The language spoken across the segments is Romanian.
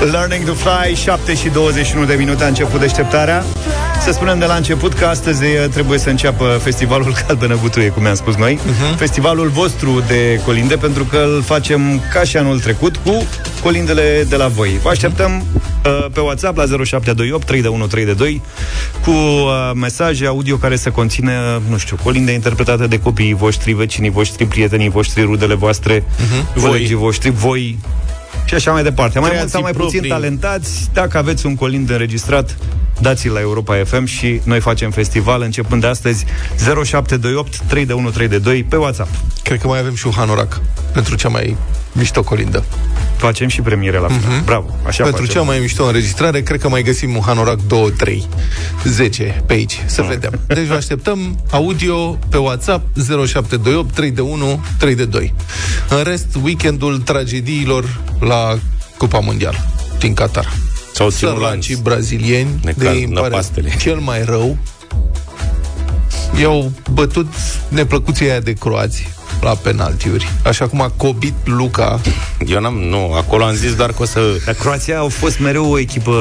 Learning to Fly, 7 și 21 de minute a început deșteptarea. Să spunem de la început că astăzi eh, trebuie să înceapă festivalul Calbenă Butuie, cum am spus noi. Uh-huh. Festivalul vostru de colinde, pentru că îl facem ca și anul trecut cu colindele de la voi. Vă așteptăm uh, pe WhatsApp la 0728 31322 cu uh, mesaje audio care să conțină, nu știu, colinde interpretate de copiii voștri, vecinii voștri, prietenii voștri, rudele voastre, uh-huh. colegii voștri, voi și așa mai departe. Mai mult sau mai puțin proprii. talentați, dacă aveți un colind înregistrat, dați-l la Europa FM și noi facem festival începând de astăzi 0728 31322 pe WhatsApp. Cred că mai avem și un hanorac pentru cea mai mișto colindă. Facem și premiere la final. Bravo, așa pentru facem. cea mai mișto înregistrare, cred că mai găsim un hanorac 2, 3, 10 pe aici, să vedem. Deci vă așteptăm audio pe WhatsApp 0728 321 322. În rest, weekendul tragediilor la Cupa Mondială din Qatar. Sau simulanți. Săracii brazilieni, Ne de cal- ei îmi pare năpastele. cel mai rău, i-au bătut neplăcuții aia de croați la penaltiuri, așa cum a cobit Luca Eu n-am, nu, acolo am zis doar că o să Dar Croația au fost mereu o echipă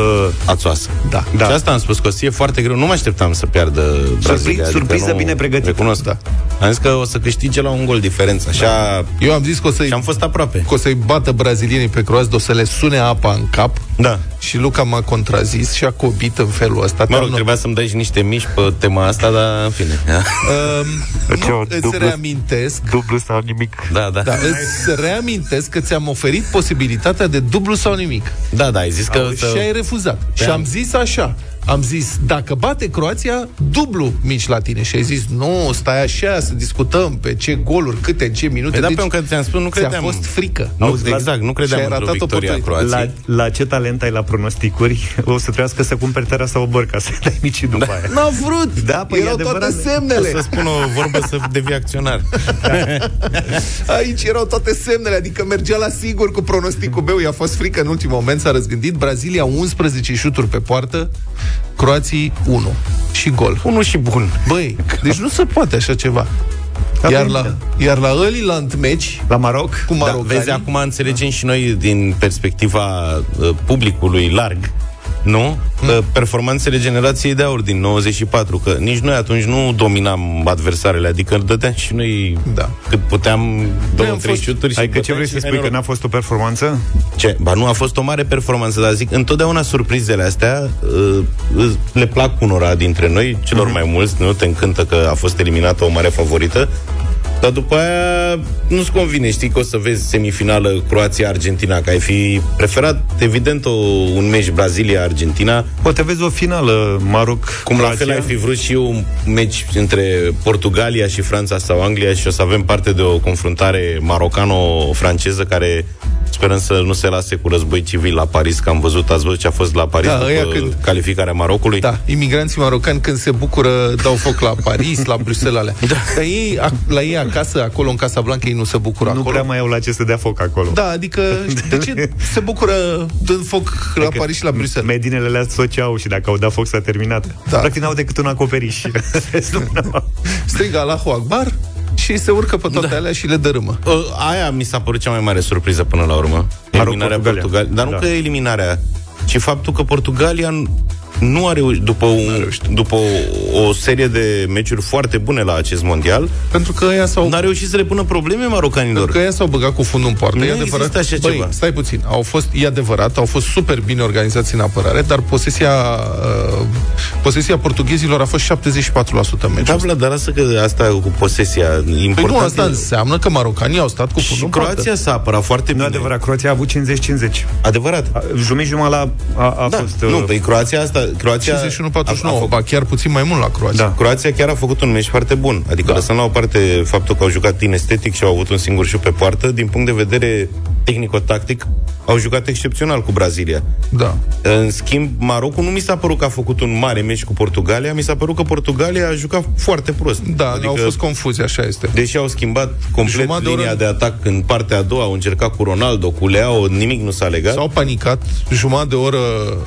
ațoasă. Da. Da. Și asta am spus, că o să fie foarte greu. Nu mă așteptam să piardă Brazilia. adică surpriză nu, bine pregătită. Recunosc. Da. Am zis că o să câștige la un gol diferență. Așa... Eu am zis că o să-i, Și am fost aproape. că o să-i bată brazilienii pe croați, o să le sune apa în cap Da. Și Luca m-a contrazis și a cobit în felul ăsta. Mă rog, Dar nu- trebuia să-mi dai și niște mici pe tema asta, dar în fine. Um, Ce, nu, o îți dublu- reamintesc Dublu sau nimic. Da, da. da, îți reamintesc că ți-am oferit posibilitatea de dublu sau nimic. Da, da, ai zis că... Că și ai refuzat. Pe Și am- am zis așa. Am zis, dacă bate Croația, dublu mici la tine. Și ai zis, nu, stai așa, să discutăm pe ce goluri, câte, în ce minute. Păi da, Deci, pentru că ți-am spus, nu ți-a credeam. fost frică. Nu, Auzi, exact, nu credeam și ai într-o ratat o victorie a oportunitate. Croației. La, la ce talent ai la pronosticuri, o să trebuiască să cumperi terasa o băr ca să dai mici după Da. aia. N-a vrut! Da, păi e Erau adevărat. toate semnele. Să spun o vorbă să devii acționar. Aici erau toate semnele, adică mergea la sigur cu pronosticul meu. I-a fost frică în ultimul moment, s-a răzgândit. Brazilia 11 șuturi pe poartă, Croații 1 și gol. Unul și bun. Băi, deci nu se poate așa ceva. Iar la, iar la Öliland meci La Maroc? cu Da, marocanii, vezi, acum înțelegem și noi din perspectiva uh, publicului larg, nu? Mm. Performanțele generației de aur din 94, că nici noi atunci nu dominam adversarele, adică dădeam și noi Da. cât puteam două, am trei fost- șuturi și Adică ce băteam vrei și să hai spui, că noroc. n-a fost o performanță? Ce? Ba nu, a fost o mare performanță, dar zic, întotdeauna surprizele astea uh, uh, le plac unora dintre noi, celor mai mulți, nu te încântă că a fost eliminată o mare favorită, dar după aia nu-ți convine, știi că o să vezi semifinală Croația-Argentina, că ai fi preferat, evident, o, un meci Brazilia-Argentina, Poate vezi o finală Maroc cum la Croația. fel ai fi vrut și eu un meci între Portugalia și Franța sau Anglia și o să avem parte de o confruntare marocano-franceză care sperăm să nu se lase cu război civil la Paris, că am văzut, ați văzut ce a fost la Paris Da, după ăia când- calificarea Marocului. Da, imigranții marocani când se bucură dau foc la Paris, la Bruxelles alea. Da. Dar ei, a, la ei acasă, acolo în Casa Blanca, ei nu se bucură Nu acolo. prea mai au la ce să dea foc acolo. Da, adică de ce se bucură dând foc la Adică Paris și la Bruxelles? Medinele le asociau și dacă au dat foc s-a terminat. Da. Practic n-au decât un acoperiș. Restul n-au. Strigă Allahu Akbar și se urcă pe toate da. alea și le dărâmă. Uh, Aia mi s-a părut cea mai mare surpriză până la urmă. Eliminarea Portugalia. Portugalia. Dar nu Da. că eliminarea, ci faptul că Portugalia nu a reușit, după, un, după o, o serie de meciuri foarte bune la acest mondial, Pentru că ăia s-au n-a reușit să le pună probleme marocanilor. Pentru că ea s-au băgat cu fundul în poartă. Nu e adevărat. există așa Băi, ceva. stai puțin. Au fost, e adevărat, au fost super bine organizați în apărare, dar posesia, uh, posesia portughezilor a fost 74% în meciul Da, ăsta. Vlad, dar lasă că asta cu posesia important. Păi nu, asta e- înseamnă că marocanii au stat cu și fundul în poartă. Croația s-a apărat foarte Nu bine. adevărat, Croația a avut 50-50. Adevărat. A- Jumătate jumătate la a, a Da, fost... nu, uh, păi Croația asta, Croația... 51-49, a- a făcut- ba chiar puțin mai mult la Croația. Da. Croația chiar a făcut un meci foarte bun. Adică da. lăsăm la o parte faptul că au jucat din estetic și au avut un singur șut pe poartă, din punct de vedere tehnico-tactic, au jucat excepțional cu Brazilia. Da. În schimb, Marocul nu mi s-a părut că a făcut un mare meci cu Portugalia, mi s-a părut că Portugalia a jucat foarte prost. Da, adică, au fost confuzi, așa este. Deși au schimbat complet Jumătate de linia oră- de atac în partea a doua, au încercat cu Ronaldo, cu Leao, nimic nu s-a legat. S-au panicat, jumătate de oră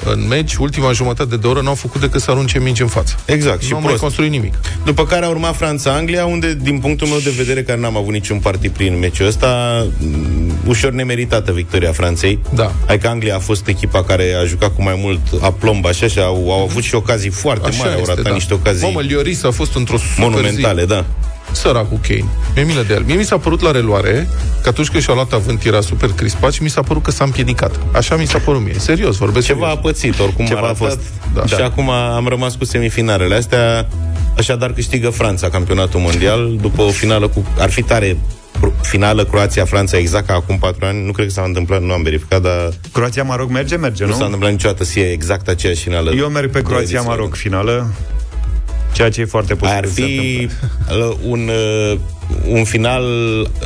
în meci, ultima jumătate de oră n-au făcut decât să arunce mingi în față. Exact, și nu au mai prost. construit nimic. După care a urmat Franța-Anglia, unde, din punctul meu de vedere, care n-am avut niciun partid prin meciul ăsta, m, ușor nemeritată victoria Franței. Da. Adică Anglia a fost echipa care a jucat cu mai mult aplomb, așa, și au, au avut și ocazii foarte Așa mari, au este, ratat da. niște ocazii Mamă, Lloris a fost într-o super monumentale, da. zi. Săracul Kane. Mi-e milă de el. Mie mi s-a părut la reluare că atunci când și-a luat avânt era super crispat și mi s-a părut că s-a împiedicat. Așa mi s-a părut mie. Serios, vorbesc Ceva a serios. pățit, oricum Ceva a a ratat. fost, da. Și acum am rămas cu semifinalele astea. Așadar câștigă Franța campionatul mondial după o finală cu... Ar fi tare Cro- finală Croația-Franța exact ca acum patru ani. Nu cred că s-a întâmplat, nu am verificat, dar Croația-Maroc merge? Merge, nu, nu? s-a întâmplat niciodată să fie exact aceeași finală. Eu merg pe Două ediții. Croația-Maroc finală, ceea ce e foarte posibil Ar să se fi întâmple. uh, un, uh, un final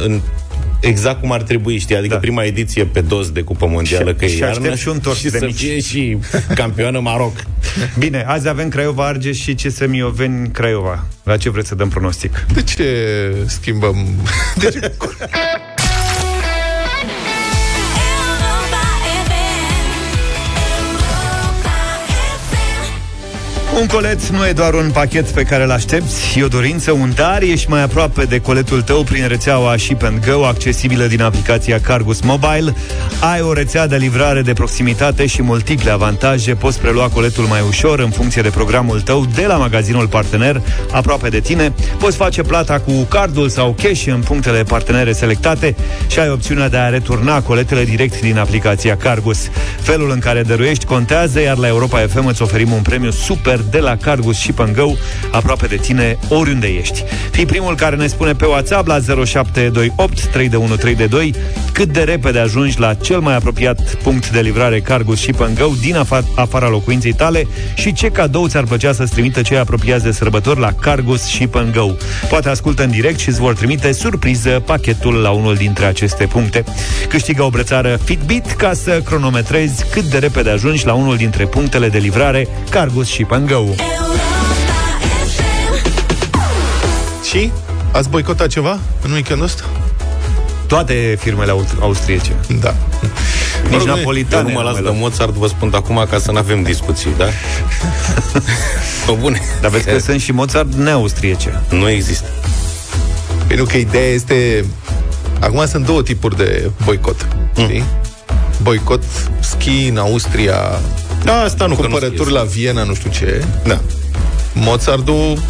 în exact cum ar trebui, știi? Adică Da. prima ediție pe dos de Cupă Mondială, Și- că e și aștept iarnă, și un tort și de să mici. fie și campioană Maroc. Bine, azi avem Craiova Argeș și CSM Ioveni Craiova. La ce vreți să dăm pronostic? De ce schimbăm? De ce? Un colet nu e doar un pachet pe care îl aștepți, e o dorință, un dar, ești mai aproape de coletul tău prin rețeaua Ship and Go, accesibilă din aplicația Cargus Mobile. Ai o rețea de livrare de proximitate și multiple avantaje, poți prelua coletul mai ușor în funcție de programul tău de la magazinul partener aproape de tine, poți face plata cu cardul sau cash în punctele partenere selectate și ai opțiunea de a returna coletele direct din aplicația Cargus. Felul în care dăruiești contează, iar la Europa FM îți oferim un premiu super de la Cargus și Go, aproape de tine, oriunde ești. Fii primul care ne spune pe WhatsApp la 0728 32132 cât de repede ajungi la cel mai apropiat punct de livrare Cargus și Go din afa- afara locuinței tale și ce cadou ți-ar plăcea să-ți trimită cei apropiați de sărbători la Cargus și Go. Poate ascultă în direct și îți vor trimite surpriză pachetul la unul dintre aceste puncte. Câștigă o brățară Fitbit ca să cronometrezi cât de repede ajungi la unul dintre punctele de livrare Cargus și Go. Europa FM. și? Ați boicotat ceva în weekendul ăsta? Toate firmele au- austriece. Da. Nici Mă rog, nu e- napolitane. Eu nu mă nu las mai de Mozart, vă spun de acum ca să nu avem discuții, da? Pe bune. Dar vezi că sunt și Mozart neaustriece. Nu există. Pentru că ideea este... Acum sunt două tipuri de boicot. Știi? Boicot ski în Austria, Da, asta nu, că nu cumpărături la Viena, nu știu ce. Da. Mozartul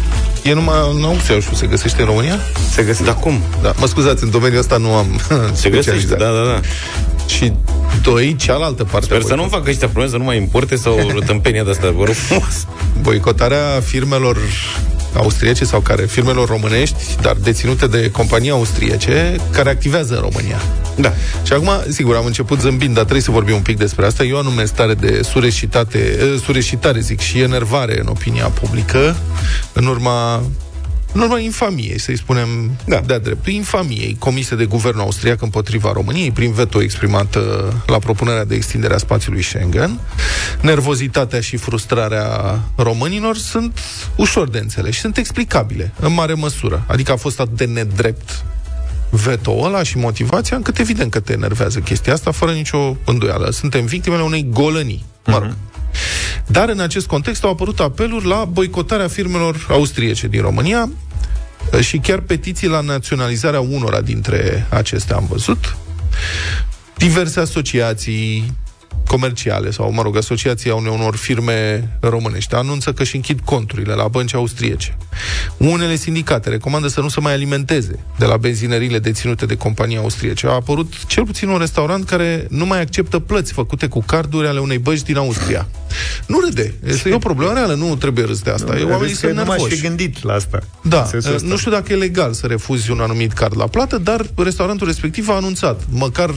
e numai în Austria, nu știu, se găsește în România? Se găsește. Dar cum? Da, mă scuzați, în domeniul ăsta nu am Se găsește, specializat. da, da, da. Și doi, cealaltă parte. Sper a să nu facă ăștia probleme, să nu mai importe sau o tâmpenie de asta, vă rog frumos. boicotarea firmelor austriece sau care firmelor românești, dar deținute de companii austriece care activează în România. Da. Și acum, sigur, am început zâmbind, dar trebuie să vorbim un pic despre asta. Eu am un stare de sureșitate, eh, sureșitare, zic, și enervare în opinia publică, în urma în urma infamiei, să-i spunem Da. de-a dreptul, infamiei comise de guvernul austriac împotriva României, prin veto exprimat uh, la propunerea de extindere a spațiului Schengen, nervozitatea și frustrarea românilor sunt ușor de înțeles și sunt explicabile, în mare măsură. Adică a fost atât de nedrept veto ăla și motivația, încât evident că te enervează chestia asta, fără nicio îndoială. Suntem victimele unei golănii. Mă rog. Dar în acest context au apărut apeluri la boicotarea firmelor austriece din România și chiar petiții la naționalizarea unora dintre acestea am văzut. Diverse asociații comerciale sau, mă rog, asociația unei unor firme românești anunță că își închid conturile la bănci austriece. Unele sindicate recomandă să nu se mai alimenteze de la benzinările deținute de companii austriece. A apărut cel puțin un restaurant care nu mai acceptă plăți făcute cu carduri ale unei bănci din Austria. Nu râde. Este o problemă reală, nu trebuie râs de asta. Nu, Eu, oamenii vezi că sunt nu m-aș nervoși. fi gândit la asta. Da, În sensul ăsta. nu știu dacă e legal să refuzi un anumit card la plată, dar restaurantul respectiv a anunțat. Măcar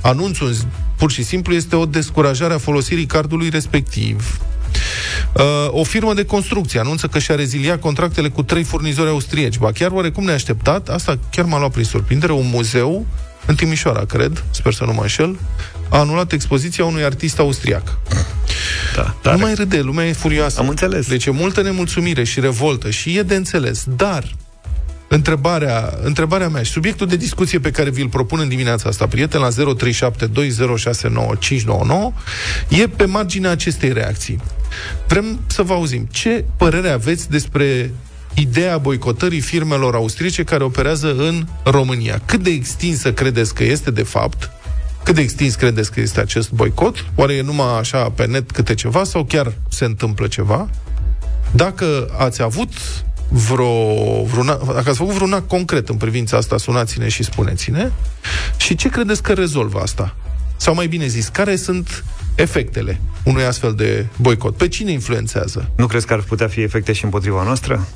anunțul pur și simplu este o descurajare a folosirii cardului respectiv. Uh, o firmă de construcție anunță că și-a reziliat contractele cu trei furnizori austrieci. Ba chiar oarecum neașteptat, asta chiar m-a luat prin surprindere, un muzeu în Timișoara, cred, sper să nu mă înșel, a anulat expoziția unui artist austriac. Da, Nu mai râde, lumea e furioasă. Am înțeles. Deci e multă nemulțumire și revoltă și e de înțeles. Dar întrebarea, întrebarea mea și subiectul de discuție pe care vi-l propun în dimineața asta, prieten, la 0372069599, e pe marginea acestei reacții. Vrem să vă auzim. Ce părere aveți despre ideea boicotării firmelor austriece care operează în România? Cât de extinsă credeți că este de fapt? Cât de extins credeți că este acest boicot? Oare e numai așa pe net câte ceva sau chiar se întâmplă ceva? Dacă ați avut vreo, vreun, dacă ați făcut vreun act concret în privința asta, sunați-ne și spuneți-ne. Și ce credeți că rezolvă asta? Sau mai bine zis, care sunt efectele unui astfel de boicot? Pe cine influențează? Nu crezi că ar putea fi efecte și împotriva noastră?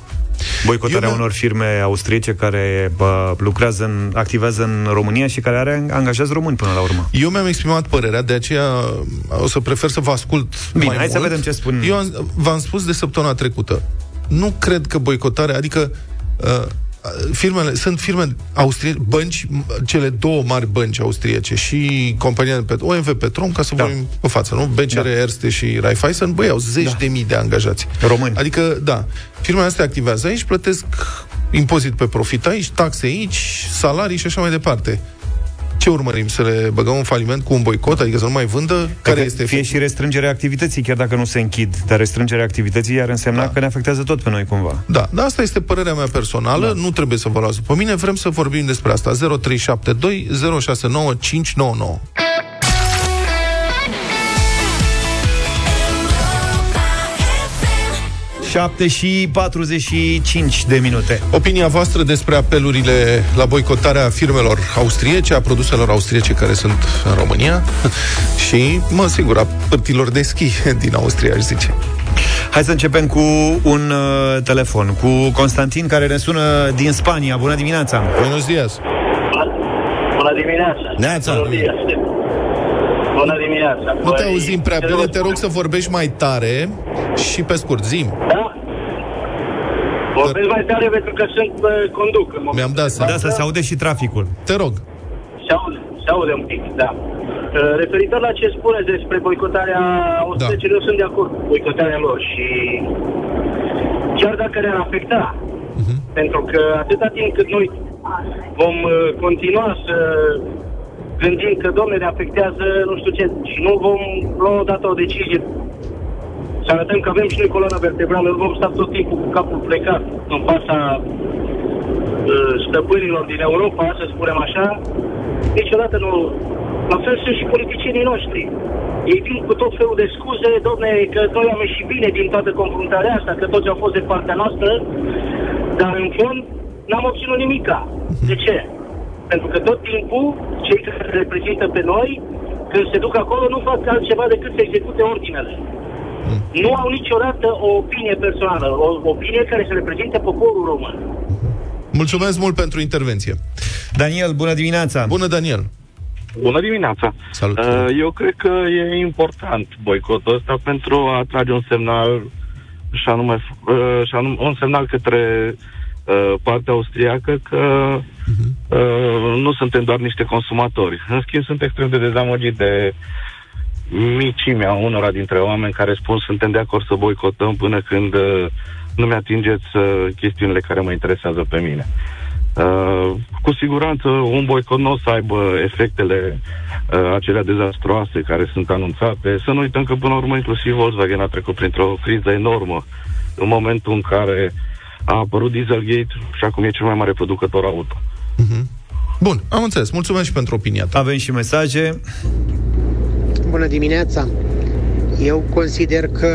Boicotarea Eu mi-am- unor firme austriece care bă, lucrează, în, activează în România și care are, angajează români până la urmă. Eu mi-am exprimat părerea, de aceea o să prefer să vă ascult Bine, mai hai să mult. vedem ce spun. Eu am, v-am spus de săptămâna trecută. Nu cred că boicotarea, adică uh, firmele, sunt firme austriece, bănci, m- cele două mari bănci austriece și compania de pet, OMV Petrom, ca să Da. vorbim pe față, nu? BCR, Da. Erste și Raiffeisen, băi, au zeci de mii de angajați. Români. Adică, da, firmele astea activează aici, plătesc impozit pe profit aici, taxe aici, salarii și așa mai departe. Ce urmărim? Să le băgăm în faliment cu un boicot? Adică să nu mai vândă? Care Dacă este fie efectul? și restrângerea activității, chiar dacă nu se închid, dar restrângerea activității ar însemna Da. că ne afectează tot pe noi cumva. Da, dar asta este părerea mea personală, da. nu trebuie să vă luați pe mine, vrem să vorbim despre asta. 0372 069 599. 7 și 45 de minute. Opinia voastră despre apelurile la boicotarea firmelor austriece, a produselor austriece care sunt în România și, mă, sigur, a pârtilor de schi din Austria, aș zice. Hai să începem cu un uh, telefon, cu Constantin care ne sună din Spania. Bună dimineața! Buenos dias! Bună dimineața! Neața. Bună dias. Bună dimineața! Nu te Păi, auzim prea ce bine, vă te rog să vorbești mai tare și pe scurt, zim. Da? Vorbesc mai tare pentru că sunt uh, conduc în momentul Mi-am dat seama. Da, să se aude și traficul. Te rog. Se aude, se aude un pic, da. Uh, Referitor la ce spuneți despre boicotarea austriece, da. eu sunt de acord cu boicotarea lor și chiar dacă ne-ar afecta, Mhm. pentru că atâta timp cât noi vom uh, continua să gândim că, domnule, ne afectează nu știu ce, și nu vom lua odată o decizie să arătăm că avem și noi coloana vertebrală, nu vom sta tot timpul cu capul plecat în fața uh, stăpânilor din Europa, să spunem așa, niciodată nu... La fel sunt și politicienii noștri. Ei vin cu tot felul de scuze, domne, că noi am ieșit bine din toată confruntarea asta, că toți au fost de partea noastră, dar în fond n-am obținut nimica. De ce? Pentru că tot timpul cei care ne reprezintă pe noi, când se duc acolo, nu fac altceva decât să execute ordinele. Nu au niciodată o opinie personală, o opinie care să reprezinte poporul român. Mulțumesc mult pentru intervenție. Daniel, bună dimineața! Bună, Daniel. Bună dimineața! Salut. Uh, Eu cred că e important boicotul ăsta pentru a trage un semnal și anume, uh, și anume un semnal către uh, partea austriacă că uh, nu suntem doar niște consumatori. În schimb, sunt extrem de dezamăgit de micimea unora dintre oameni care spun suntem de acord să boicotăm până când uh, nu mi-atingeți uh, chestiunile care mă interesează pe mine. Uh, cu siguranță un boicot nu o să aibă efectele uh, acelea dezastroase care sunt anunțate. Să nu uităm că până la urmă inclusiv Volkswagen a trecut printr-o criză enormă în momentul în care a apărut Dieselgate și acum e cel mai mare producător auto. Bun, am înțeles. Mulțumesc și pentru opinia ta. Avem și mesaje. Bună dimineața! Eu consider că,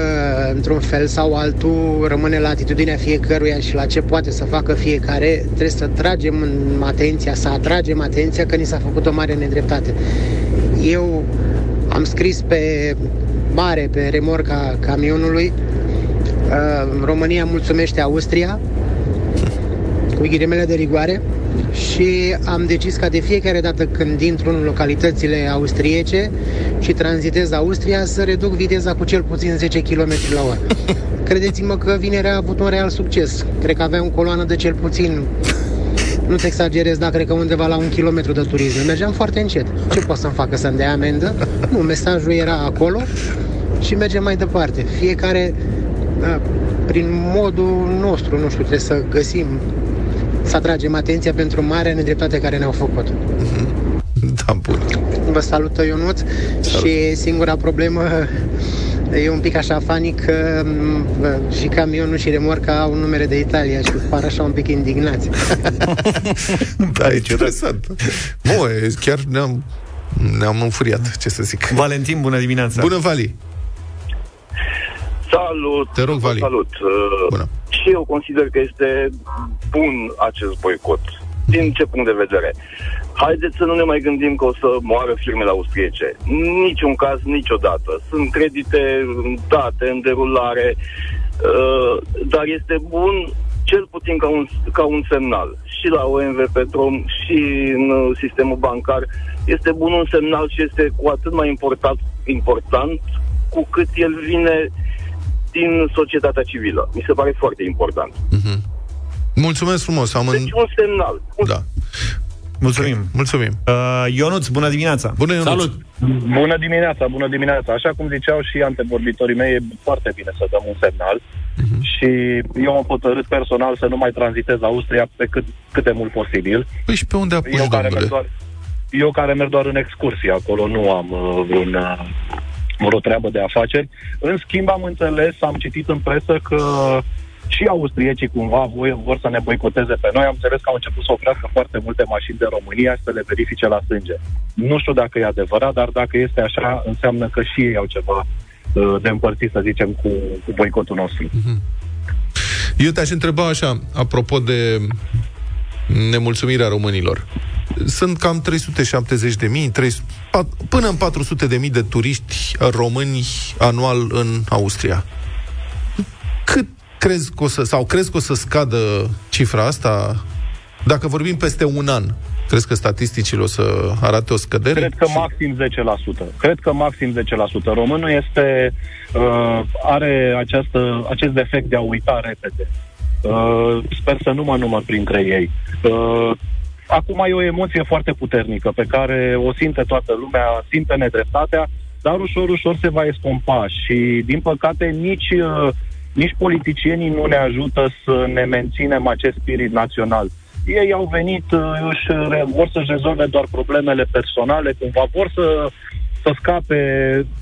într-un fel sau altul, rămâne la atitudinea fiecăruia și la ce poate să facă fiecare. Trebuie să tragem în atenția, să atragem atenția că ni s-a făcut o mare nedreptate. Eu am scris pe mare, pe remorca camionului, uh, România mulțumește Austria, cu ghilimele de rigoare și am decis ca de fiecare dată când intru în localitățile austriece și tranzitez Austria să reduc viteza cu cel puțin 10 km la oră. Credeți-mă că vinerea a avut un real succes. Cred că aveam coloană de cel puțin nu-ți exagerez, dar cred că undeva la un kilometru de turism. Mergeam foarte încet. Ce pot să-mi facă să-mi dea amendă? Nu, mesajul era acolo și mergem mai departe. Fiecare, da, prin modul nostru, nu știu, trebuie să găsim, să atragem atenția pentru marea nedreptate care ne-au făcut. Da, bun. Vă salută Ionuț și singura problemă e un pic așa fanic că m, și camionul și remorca au numere de Italia și par așa un pic indignați. Da, e interesant. Bă, e- chiar ne-am, ne-am înfuriat, ce să zic. Valentin, bună dimineața! Bună, Vali! Salut! Te rog, Vali. Salut! Uh, Bună. Și eu consider că este bun acest boicot. Din ce punct de vedere? Haideți să nu ne mai gândim că o să moară firmele austriece. Niciun caz, niciodată. Sunt credite date în derulare, uh, dar este bun cel puțin ca un, ca un semnal. Și la OMV Petrom și în uh, sistemul bancar este bun un semnal și este cu atât mai important, important cu cât el vine din societatea civilă. Mi se pare foarte important. Mulțumesc frumos, am în... Deci un semnal. Un Da. Mulțumim! Mulțumim. Uh, Ionuț, bună dimineața! Bună, Ionuț. Salut! Bună dimineața, bună dimineața. Așa cum ziceau și antevorbitorii mei, e foarte bine să dăm un semnal. Mhm. Și eu am hotărât personal să nu mai tranzitez Austria pe cât, cât de mult posibil. Păi și pe unde apuci, Eu care, domnule? merg doar, eu care merg doar în excursie acolo, nu am uh, vreun, uh, vreo treabă de afaceri. În schimb, am înțeles, am citit în presă că și austriecii cumva voi, vor să ne boicoteze pe noi. Am înțeles că au început să oprească foarte multe mașini de România și să le verifice la sânge. Nu știu dacă e adevărat, dar dacă este așa, înseamnă că și ei au ceva uh, de împărțit, să zicem, cu, cu boicotul nostru. Eu te-aș întreba așa, apropo de nemulțumirea românilor. Sunt cam 370 de mii, 300, pat- până în 400 de mii de turiști români anual în Austria. Cât crezi că o să, sau crezi că o să scadă cifra asta dacă vorbim peste un an? Crezi că statisticile o să arate o scădere? Cred că maxim 10%. Cred că maxim 10%. Românul este, uh, are această, acest defect de a uita repede. Uh, sper să nu mă număr printre ei. Uh, acum e o emoție foarte puternică pe care o simte toată lumea, simte nedreptatea, dar ușor, ușor se va estompa și, din păcate, nici, uh, nici politicienii nu ne ajută să ne menținem acest spirit național. Ei au venit, uh, își, re- vor să-și rezolve doar problemele personale, cumva vor să, să scape.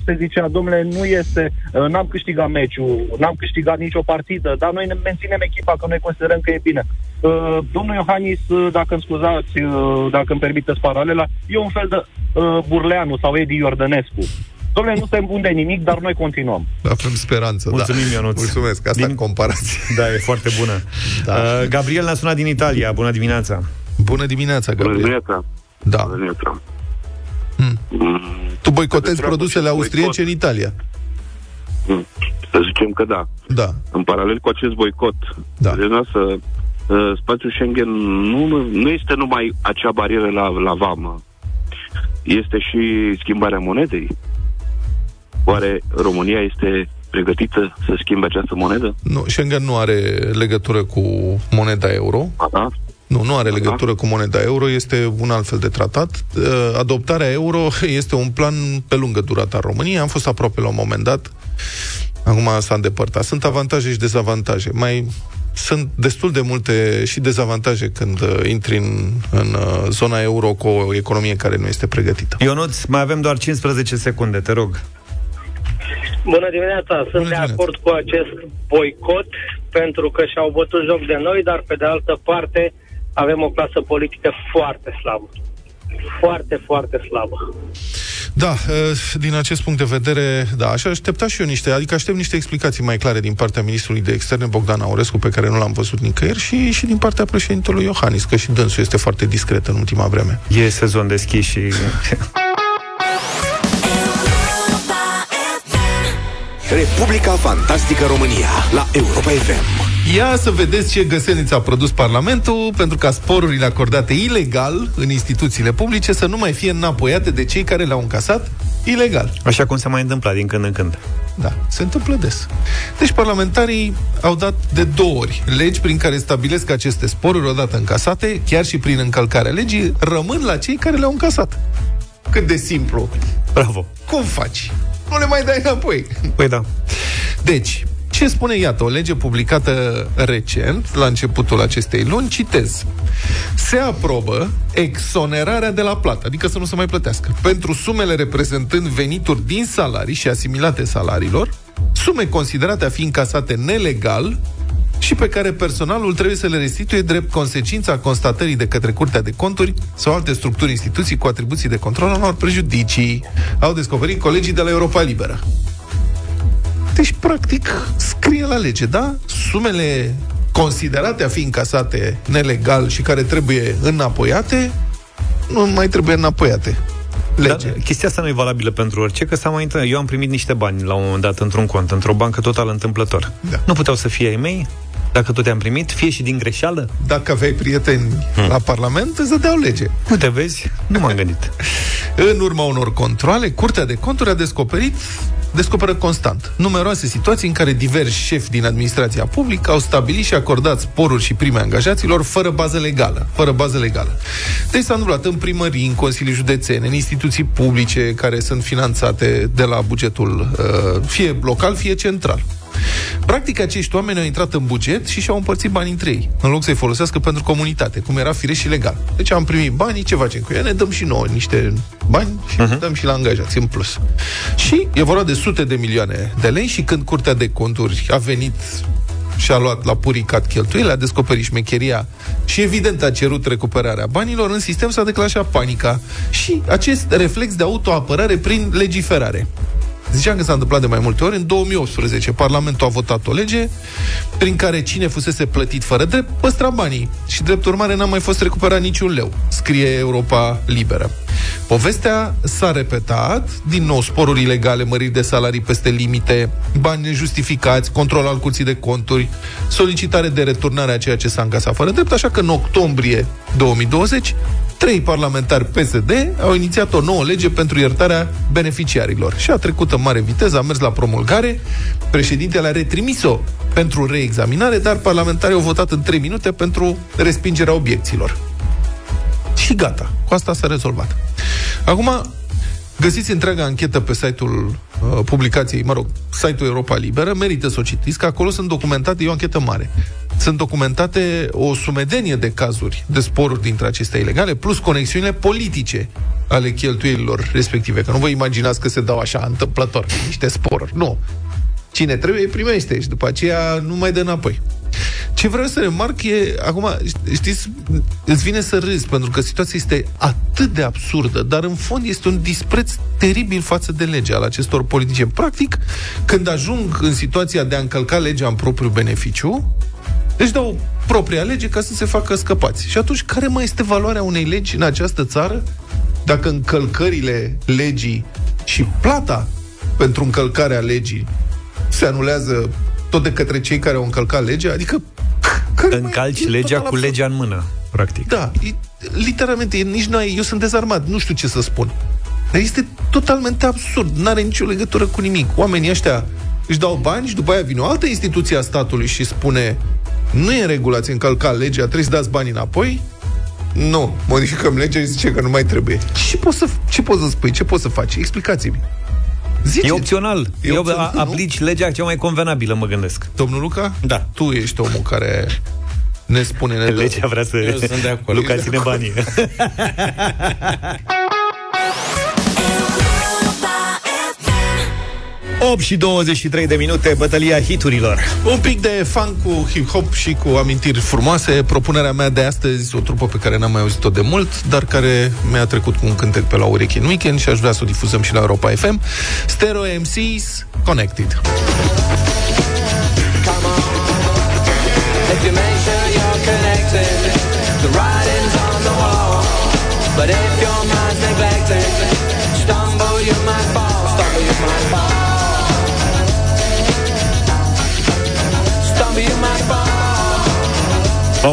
Se zicea, domnule, nu este, uh, n-am câștigat meciul, n-am câștigat nicio partidă, dar noi ne menținem echipa, că noi considerăm că e bine. Uh, Domnul Iohannis, uh, dacă îmi scuzați, uh, dacă îmi permiteți paralela, e un fel de uh, Burleanu sau Edi Iordănescu. Domnule, nu suntem buni de nimic, dar noi continuăm. Avem speranță, Mulțumim, da. Ionuț. Mulțumesc, asta Din- Din... comparație. Da, e foarte bună. Da. Uh, Gabriel ne-a sunat din Italia. Bună dimineața! Bună dimineața, Bună Gabriel. dimineața. Da. Bună dimineața. Hmm. Mm, Tu boicotezi treabă produsele și austriece boicot. în Italia. mm, Să zicem că da. Da. În paralel cu acest boicot, Da. da. să uh, spațiul Schengen nu, nu este numai acea barieră la, la vamă. Este și schimbarea monedei. Oare România este pregătită să schimbe această monedă? Nu, Schengen nu are legătură cu moneda euro. Da? Nu, nu are legătură cu moneda euro, este un alt fel de tratat. Uh, Adoptarea euro este un plan pe lungă durată a României. Am fost aproape la un moment dat. Acum s-a îndepărtat. Sunt avantaje și dezavantaje. Mai sunt destul de multe și dezavantaje când uh, intri în, în uh, zona euro cu o economie care nu este pregătită. Ionuț, mai avem doar 15 secunde, te rog. Bună dimineața! Sunt Bună de dimineața. acord cu acest boicot pentru că și-au bătut joc de noi, dar pe de altă parte avem o clasă politică foarte slabă. Foarte, foarte slabă. Da, uh, din acest punct de vedere, da, aș aștepta și eu niște, adică aștept niște explicații mai clare din partea ministrului de externe, Bogdan Aurescu, pe care nu l-am văzut nicăieri, și, și din partea președintelui Iohannis, că și dânsul este foarte discret în ultima vreme. E sezon deschis și... Republica Fantastică România la Europa FM. Ia să vedeți ce găselniță a produs Parlamentul pentru ca sporurile acordate ilegal în instituțiile publice să nu mai fie înapoiate de cei care le-au încasat ilegal. Așa cum se mai întâmpla din când în când. Da, se întâmplă des. Deci parlamentarii au dat de două ori legi prin care stabilesc că aceste sporuri odată încasate, chiar și prin încălcarea legii, rămân la cei care le-au încasat. Cât de simplu. Bravo. Cum faci? Nu le mai dai înapoi. Păi da. Deci, ce spune, iată, o lege publicată recent, la începutul acestei luni, citez. Se aprobă exonerarea de la plată, adică să nu se mai plătească, pentru sumele reprezentând venituri din salarii și asimilate salariilor, sume considerate a fi încasate nelegal și pe care personalul trebuie să le restituie drept consecința constatării de către Curtea de Conturi sau alte structuri, instituții cu atribuții de control a unor prejudicii. Au descoperit colegii de la Europa Liberă. Deci, practic, scrie la lege, da? Sumele considerate a fi încasate nelegal și care trebuie înapoiate, nu mai trebuie înapoiate. Lege. Dar chestia asta nu e valabilă pentru orice, că s-a mai întâmplat. Eu am primit niște bani la un moment dat într-un cont, într-o bancă total întâmplător. Da. Nu puteau să fie ai mei, dacă tot i-am primit, fie și din greșeală. Dacă aveai prieteni hmm. la Parlament, îți dădeau lege. Uite, vezi, nu m-am gândit. În urma unor controle, Curtea de Conturi a descoperit descoperă constant numeroase situații în care diversi șefi din administrația publică au stabilit și acordat sporuri și prime angajaților fără bază legală. Fără bază legală. Deci s-a întâmplat în primării, în consilii județene, în instituții publice care sunt finanțate de la bugetul uh, fie local, fie central. Practic, acești oameni au intrat în buget și și-au împărțit banii între ei, în loc să-i folosească pentru comunitate, cum era firesc și legal. Deci am primit banii, ce facem cu ei? Ne dăm și noi niște bani și uh-huh. dăm și la angajați, în plus. Și e vorba de sute de milioane de lei și când Curtea de Conturi a venit și a luat la puricat cheltuielile, a descoperit șmecheria și evident a cerut recuperarea banilor, în sistem s-a declanșat panica și acest reflex de autoapărare prin legiferare. Ziceam că s-a întâmplat de mai multe ori. În 2018, Parlamentul a votat o lege prin care cine fusese plătit fără drept păstra banii și, drept urmare, n-a mai fost recuperat niciun leu. Scrie Europa Liberă. Povestea s-a repetat, din nou sporuri ilegale, măriri de salarii peste limite, bani nejustificați, control al curții de conturi, solicitare de returnare a ceea ce s-a încasat fără drept, așa că în octombrie 2020 trei parlamentari PSD au inițiat o nouă lege pentru iertarea beneficiarilor. Și a trecut în mare viteză, a mers la promulgare, președintele a retrimis-o pentru reexaminare, dar parlamentarii au votat în 3 minute pentru respingerea obiecțiilor. Și gata, cu asta s-a rezolvat. Acum, Găsiți întreaga anchetă pe site-ul uh, publicației, mă rog, site-ul Europa Liberă, merită să o citiți, că acolo sunt documentate, e o anchetă mare, sunt documentate o sumedenie de cazuri de sporuri dintre acestea ilegale, plus conexiunile politice ale cheltuielilor respective. Că nu vă imaginați că se dau așa întâmplător niște sporuri. Nu. Cine trebuie, primește și după aceea nu mai dă înapoi. Ce vreau să remarc e, acum, știți, îți vine să râzi, pentru că situația este atât de absurdă, dar în fond este un dispreț teribil față de legea al acestor politicieni. Practic, când ajung în situația de a încălca legea în propriu beneficiu, își dau propria lege ca să se facă scăpați. Și atunci, care mai este valoarea unei legi în această țară dacă încălcările legii și plata pentru încălcarea legii se anulează tot de către cei care au încălcat legea? Adică care mai- Încalci e legea total cu absurd. legea în mână, practic. Da, e, literalmente, e, nici n-ai, eu sunt dezarmat, nu știu ce să spun. Dar este totalmente absurd, n-are nicio legătură cu nimic. Oamenii ăștia își dau bani și după aia vine o altă instituție a statului și spune nu e în regulă, ați încălcat legea, trebuie să dați banii înapoi. Nu, modificăm legea și zice că nu mai trebuie. Ce poți să, ce poți să spui? Ce poți să faci? Explicați-mi. Ziceți. E opțional. E Eu opțional, a- nu? aplici legea cea mai convenabilă, mă gândesc. Domnul Luca? Da. Tu ești omul care ne spune... Ne dă- Legea vrea să... Eu sunt de acord. Luca ține banii. 8 și 23 de minute, bătălia hiturilor. Un pic de fun cu hip-hop și cu amintiri frumoase. Propunerea mea de astăzi, o trupă pe care n-am mai auzit-o de mult, dar care mi-a trecut cu un cântec pe la ureche în weekend și aș vrea să o difuzăm și la Europa FM. Stereo MCs Connected. If you make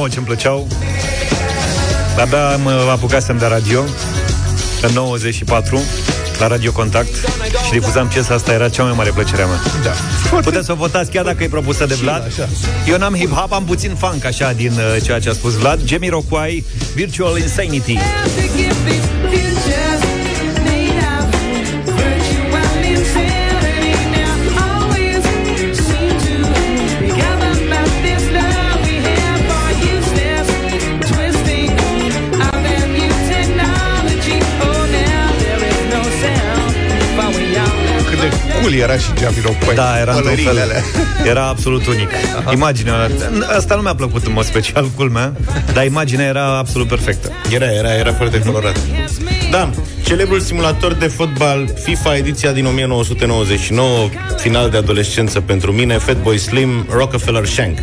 îmi plăceau. Abia mă apucasem de radio în 94 la Radio Contact și difuzam piesa asta, era cea mai mare plăcere a mea. Da. Puteți să votați chiar dacă e propusă de Vlad. Așa. Eu n-am hip-hop, am puțin funk așa din uh, ceea ce a spus Vlad. Jamiroquai, Virtual Insanity. Cool era și Jamiroquai. Da, era într-un Pălăriile fel. alea. Era absolut unic. Imaginea, asta nu mi-a plăcut în mod special, culmea, dar imaginea era absolut perfectă. Era, era, era foarte colorat. Da, celebrul simulator de fotbal FIFA ediția din 1999, final de adolescență pentru mine, Fatboy Slim, Rockefeller Shank.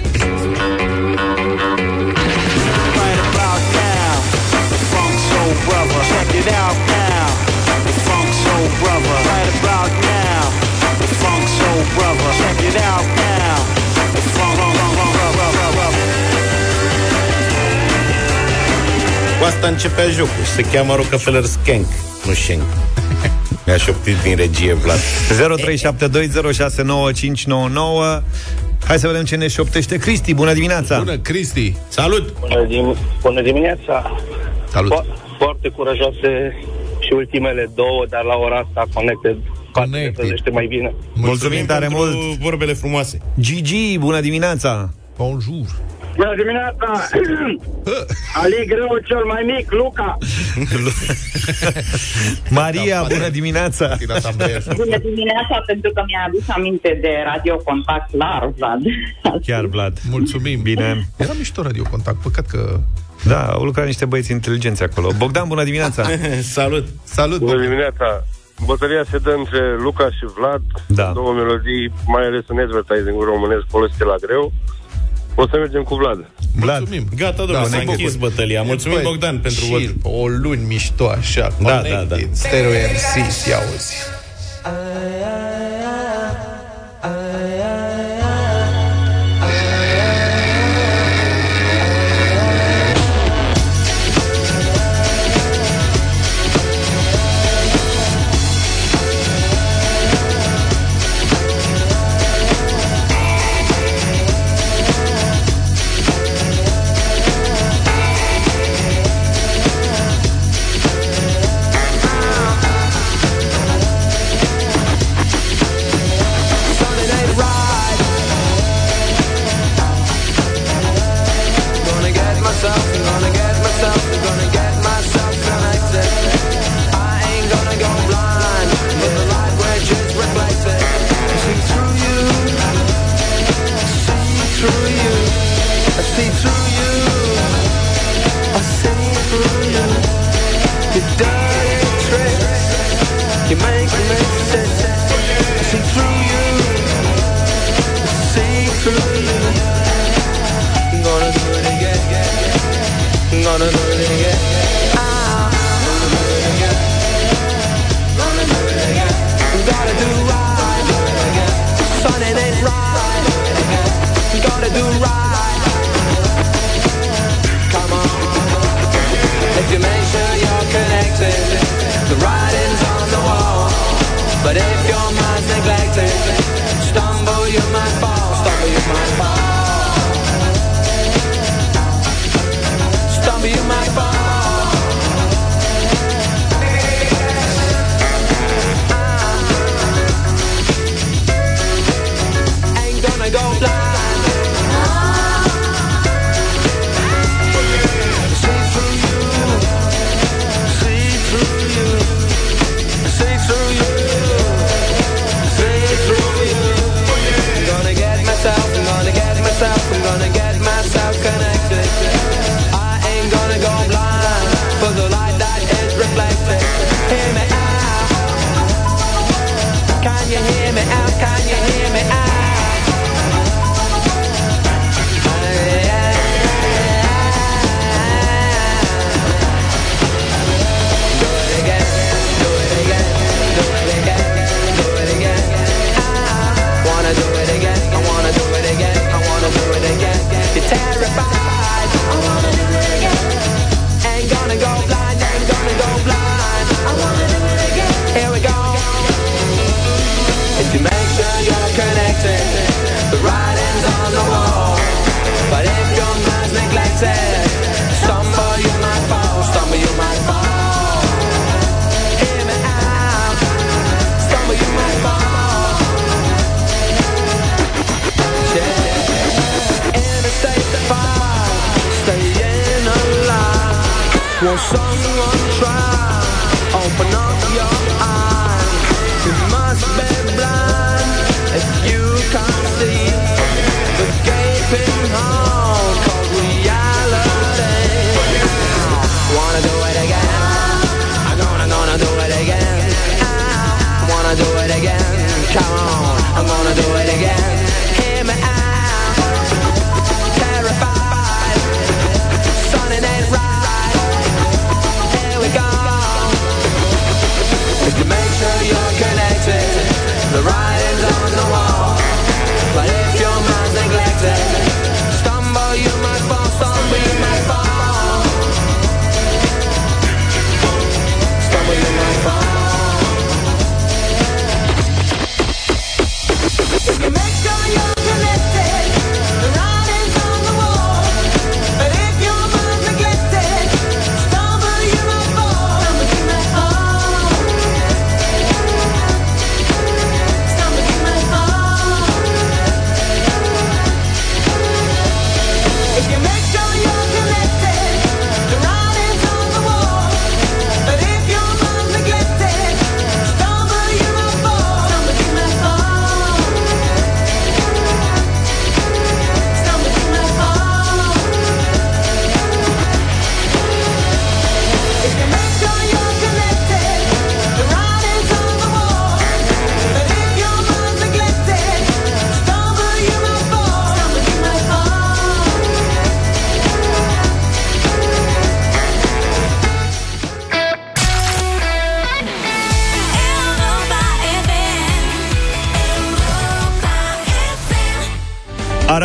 Cu asta începea jocul. Se cheamă Rockefeller Skank, nu Shank. Mi-a șoptit din regie, Vlad. 0372069599 Hai să vedem ce ne șoptește Cristi. Bună dimineața! Bună, Cristi! Salut! Bună, dim- bună dimineața! Salut! Fo- foarte curajoase și ultimele două, dar la ora asta Connected, Connected. Connected. mai bine. Mulțumim tare pentru mult! vorbele frumoase. Gigi, bună dimineața! Bonjour! Bună dimineața! Ali Greu, cel mai mic, Luca! Maria, bună dimineața! Tirat ambreiaj. Bună dimineața, pentru că mi-a adus aminte de Radio Contact clar, Vlad. Chiar, Vlad. Mulțumim. Bine. Era mișto Radio Contact, păcat că... Da, au lucrat niște băieți inteligenți acolo. Bogdan, bună dimineața! Salut! Salut! Bună dimineața! Bătălia se dă între Luca și Vlad, Da. două melodii, mai ales în advertising românesc folosite la greu. O să mergem cu Vlad. Vlad. Mulțumim. Gata, domnule, Da, s-a ne-am închis bucur. bătălia. Mulțumim, Băi, Bogdan, pentru și vot. o luni mișto așa, Da, connected, da, da. Stereo MC, ia auzi. You make me sick. I see through you, see through you. I'm gonna do it again, I'm gonna do it again. Ah, gonna do it again, gonna do it again. Gotta do right, Sunday night right. Gotta do right.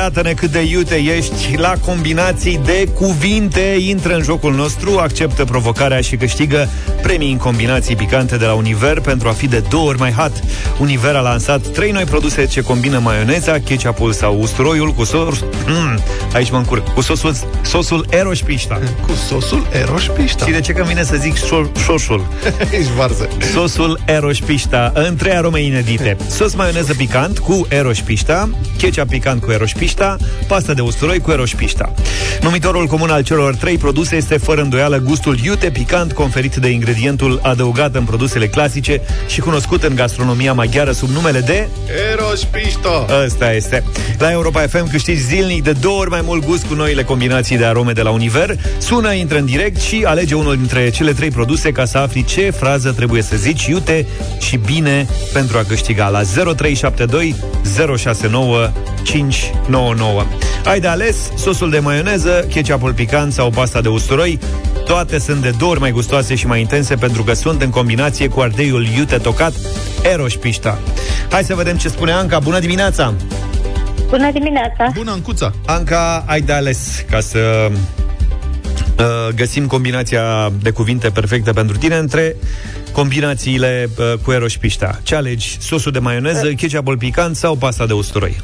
Arată-ne cât de iute ești la combinații de cuvinte. Intră în jocul nostru, acceptă provocarea și câștigă premii în combinații picante de la Univer pentru a fi de două ori mai hot. Univer a lansat trei noi produse ce combină maioneza, ketchupul sau usturoiul cu sos... Mm, aici mă încurc. Cu sosul, sosul Eroșpișta. Cu sosul Eroșpișta. Și de ce că îmi vine să zic șo- șoșul? Ești varză. Sosul Eroșpișta, în trei arome inedite. Sos maioneză picant cu Eroșpișta, ketchup picant cu Eroșpișta, pasta de usturoi cu Eroșpișta. Numitorul comun al celor trei produse este fără îndoială gustul iute picant conferit de ingredientul adăugat în produsele clasice și cunoscut în gastronomia maghiară sub numele de Eroșpișta. Ăsta este. La Europa FM câștigi zilnic de două ori mai mult gust cu noile combinații de arome de la Univer. Sună, intră în direct și alege unul dintre cele trei produse ca să afli ce frază trebuie să zici iute și bine pentru a câștiga la 0372 069 599. Ai de ales sosul de maioneză, ketchupul picant sau pasta de usturoi. Toate sunt de două ori mai gustoase și mai intense pentru că sunt în combinație cu ardeiul iute tocat Eroș Pișta. Hai să vedem ce spune Anca. Bună dimineața! Bună dimineața! Bună, Ancuța! Anca, ai de ales ca să uh, găsim combinația de cuvinte perfecte pentru tine între combinațiile uh, cu Eroș Pișta. Ce alegi? Sosul de maioneză, ketchupul picant sau pasta de usturoi?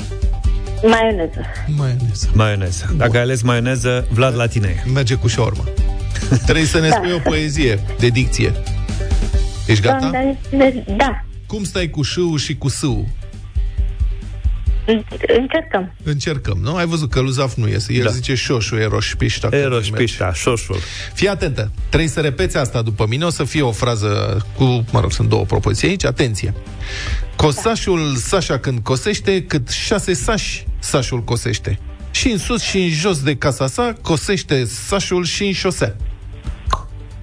Maioneză. Maioneză. Maioneză. Dacă ai ales maioneză, Vlad la tine e. Merge cu șaurma. Trebuie să ne Da. spui o poezie de dicție. Ești gata? Doamne, Da, Cum stai cu șâul și cu sâul? încercăm. Încercăm, nu? Ai văzut că Luzaf nu iese. El Da. zice șoșu, eroșpișta. când Eroș merge. Pișta, șoșul. Fii atentă. Trebuie să repeți asta după mine. O să fie o frază cu, mă rog, sunt două propoziții aici. Atenție. Cosașul Sașa când cosește, cât șase sași Sașul cosește. Și în sus și în jos de casa sa, cosește Sașul și în șosea.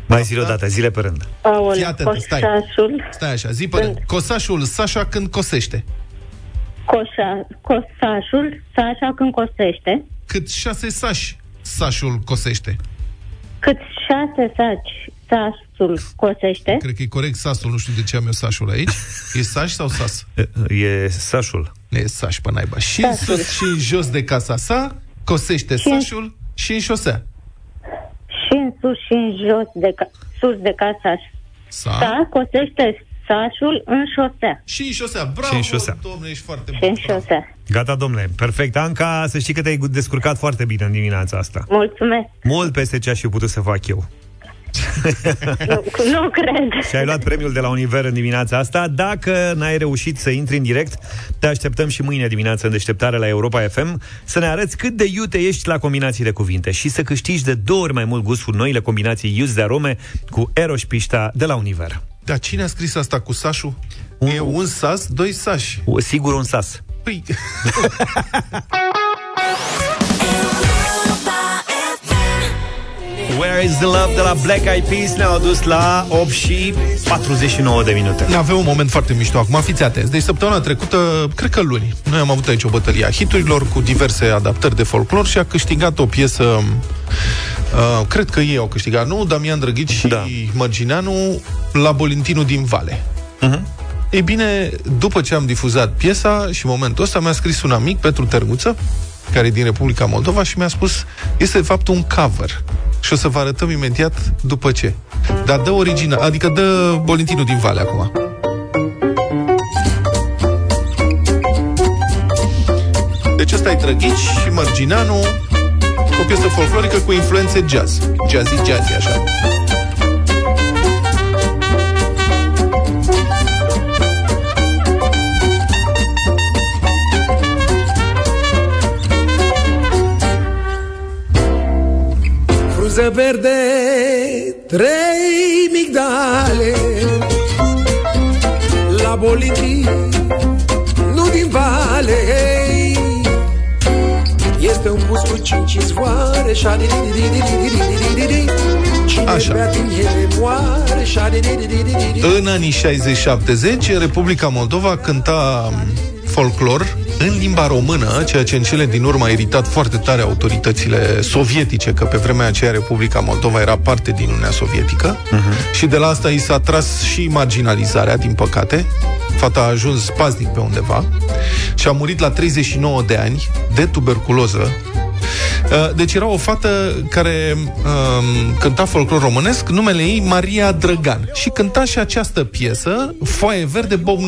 Mai zi o dată, zile pe rând. Fii Aoleu, atentă, stai. coșașul, Stai așa, zi părere. Cosașul Sașa când cosește. coșa, cosașul, Sașa când cosește, Cât șase sași Sașul cosește. cât șase saci sașul cosește, Cred că e corect sasul, nu știu de ce am eu sașul aici. E saș sau sas? E sașul. E saș pe naiba. Și în Sașul. sus și în jos de casa sa, cosește Și în- sașul și în șosea. și în sus și în jos de, ca, sus de casa Sa. sa, cosește sașul în șosea. Și în șosea. Bravo, Și în șosea. domnule, ești foarte Și bun. în șosea. Gata, domnule. Perfect. Anca, să știi că te-ai descurcat foarte bine în dimineața asta. Mulțumesc. Mult peste ce aș fi putut să fac eu. Nu, nu cred. Și ai luat premiul de la Univer în dimineața asta. Dacă n-ai reușit să intri în direct, te așteptăm și mâine dimineață în deșteptare la Europa FM să ne arăți cât de iute ești la combinații de cuvinte și să câștigi de două ori mai mult gust cu noile combinații iuți de arome cu Eroș Pișta de la Univer. Dar cine a scris asta cu sașul? E un sas, doi sași. Sigur un sas. Păi, Where is the love de la Black Eyed Peas ne-au dus la 8 și 49 de minute. avem un moment foarte mișto acum, fiți atenți. Deci săptămâna trecută, cred că luni, noi am avut aici o bătălie a hiturilor cu diverse adaptări de folclor și a câștigat o piesă Uh, cred că ei au câștigat, nu? Damian Drăghici și da. Mărgineanu la Bolintinul din Vale. Uh-huh. Ei bine, după ce am difuzat piesa și în momentul ăsta mi-a scris un amic, Petru Terguță, care e din Republica Moldova și mi-a spus, este de fapt un cover. Și o să vă arătăm imediat după ce. Dar dă original, adică dă Bolintinul din Vale acum. Deci ăsta e Drăghici și Mărgineanu, o piesă folclorică cu influențe jazz. Jazzy, jazzy, așa. Frunză verde, trei migdale La boliti, nu din vale Este un pus cu cinci izvoare Cine Așa. bea din ele moare În anii 60-70, Republica Moldova cânta folclor în limba română, ceea ce în cele din urmă a iritat foarte tare autoritățile sovietice, că pe vremea aceea Republica Moldova era parte din Uniunea Sovietică uh-huh. și de la asta i s-a tras și marginalizarea, din păcate. Fata a ajuns paznic pe undeva și a murit la 39 de ani de tuberculoză. Uh, Deci era o fată care um, cânta folclor românesc, numele ei Maria Drăgan. Și cânta și această piesă, Foaie Verde Bob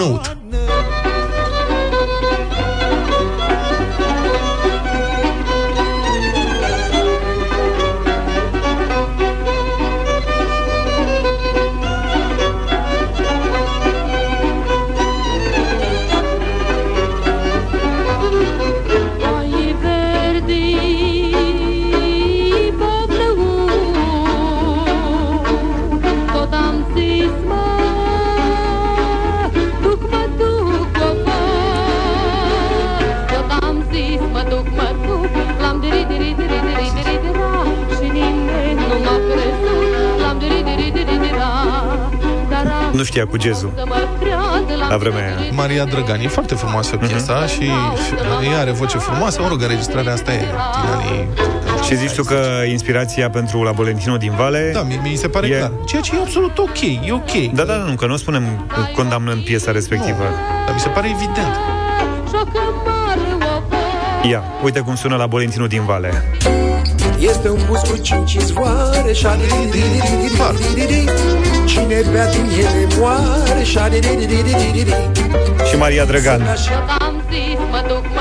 duc, mă duc, l-am diri, diri, diri, diri, diri, dira, și nimeni nu m-a crezut, l-am diri, diri, diri, dira, dar acum Nu știa cu jazzul. să mă creadă, l-am La vremea aia. Maria Drăgan. E foarte frumoasă piesa și ea are voce frumoasă. Mă rog, înregistrarea asta e din anii... Și zici tu că inspirația pentru La Bolentino din Vale Da, mi, mi se pare e... clar. Ceea ce e absolut ok, e ok. Da, da, nu, că nu spunem condamnând piesa respectivă. Dar mi se pare evident. Ia, uite cum sună la Bolentinu din Vale. Este un bus cu cinci izvoare și Cine bea din ele moare și Maria Drăgan. Eu am zis, mă duc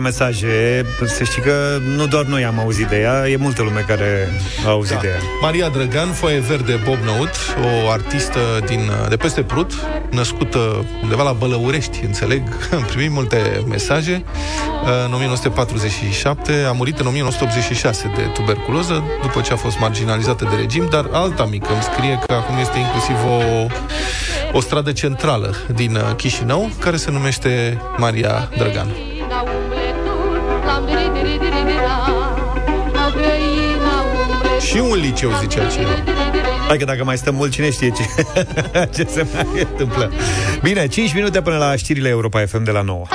vin mesaje. Să știi că nu doar noi am auzit de ea, e multă lume care a auzit Da. de ea. Maria Drăgan, foaie verde Bob Năut, o artistă din, de peste Prut, născută undeva la Bălăurești, înțeleg, am primit multe mesaje. În 1947, a murit în 1986 de tuberculoză, după ce a fost marginalizată de regim, dar alta mică îmi scrie că acum este inclusiv o, o stradă centrală din uh, Chișinău, care se numește Maria Drăgan. Și un liceu, zicea cineva. Hai că dacă mai stăm mult, cine știe ce, ce se mai întâmplă. Bine, 5 minute până la știrile Europa FM de la 9.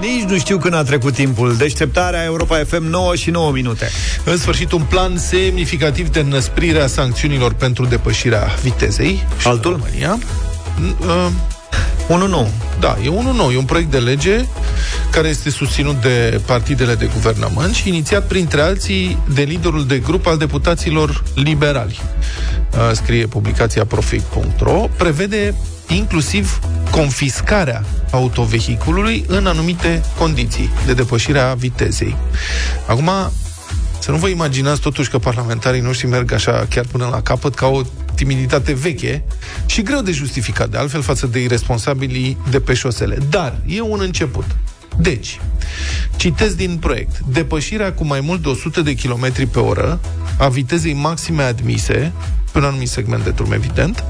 Nici nu știu când a trecut timpul. Deșteptarea Europa FM 9 și 9 minute. În sfârșit, un plan semnificativ de înăsprire a sancțiunilor pentru depășirea vitezei. Și Altul? În România. Uh, unul nou. Da, e unul nou. E un proiect de lege care este susținut de partidele de guvernământ și inițiat, printre alții, de liderul de grup al deputaților liberali. Uh, scrie publicația profit.ro. Prevede inclusiv confiscarea autovehiculului în anumite condiții de depășire a vitezei. Acum, să nu vă imaginați totuși că parlamentarii noștri merg așa chiar până la capăt ca o timiditate veche și greu de justificat de altfel față de irresponsabilii de pe șosele. Dar e un început. Deci, citesc din proiect. Depășirea cu mai mult de 100 de km pe oră a vitezei maxime admise, pe un anumit segment de drum, evident,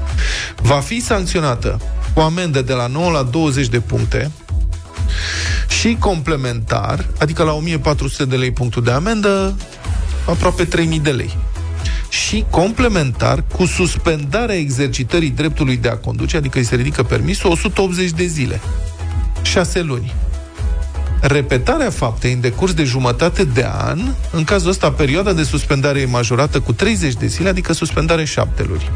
va fi sancționată cu amendă de la 9 la 20 de puncte și complementar, adică la 1400 de lei punctul de amendă, aproape 3000 de lei. și complementar cu suspendarea exercitării dreptului de a conduce, adică îi se ridică permisul 180 de zile. 6 luni. Repetarea faptei în decurs de jumătate de an, în cazul ăsta perioada de suspendare e majorată cu 30 de zile, adică suspendare 7 luni.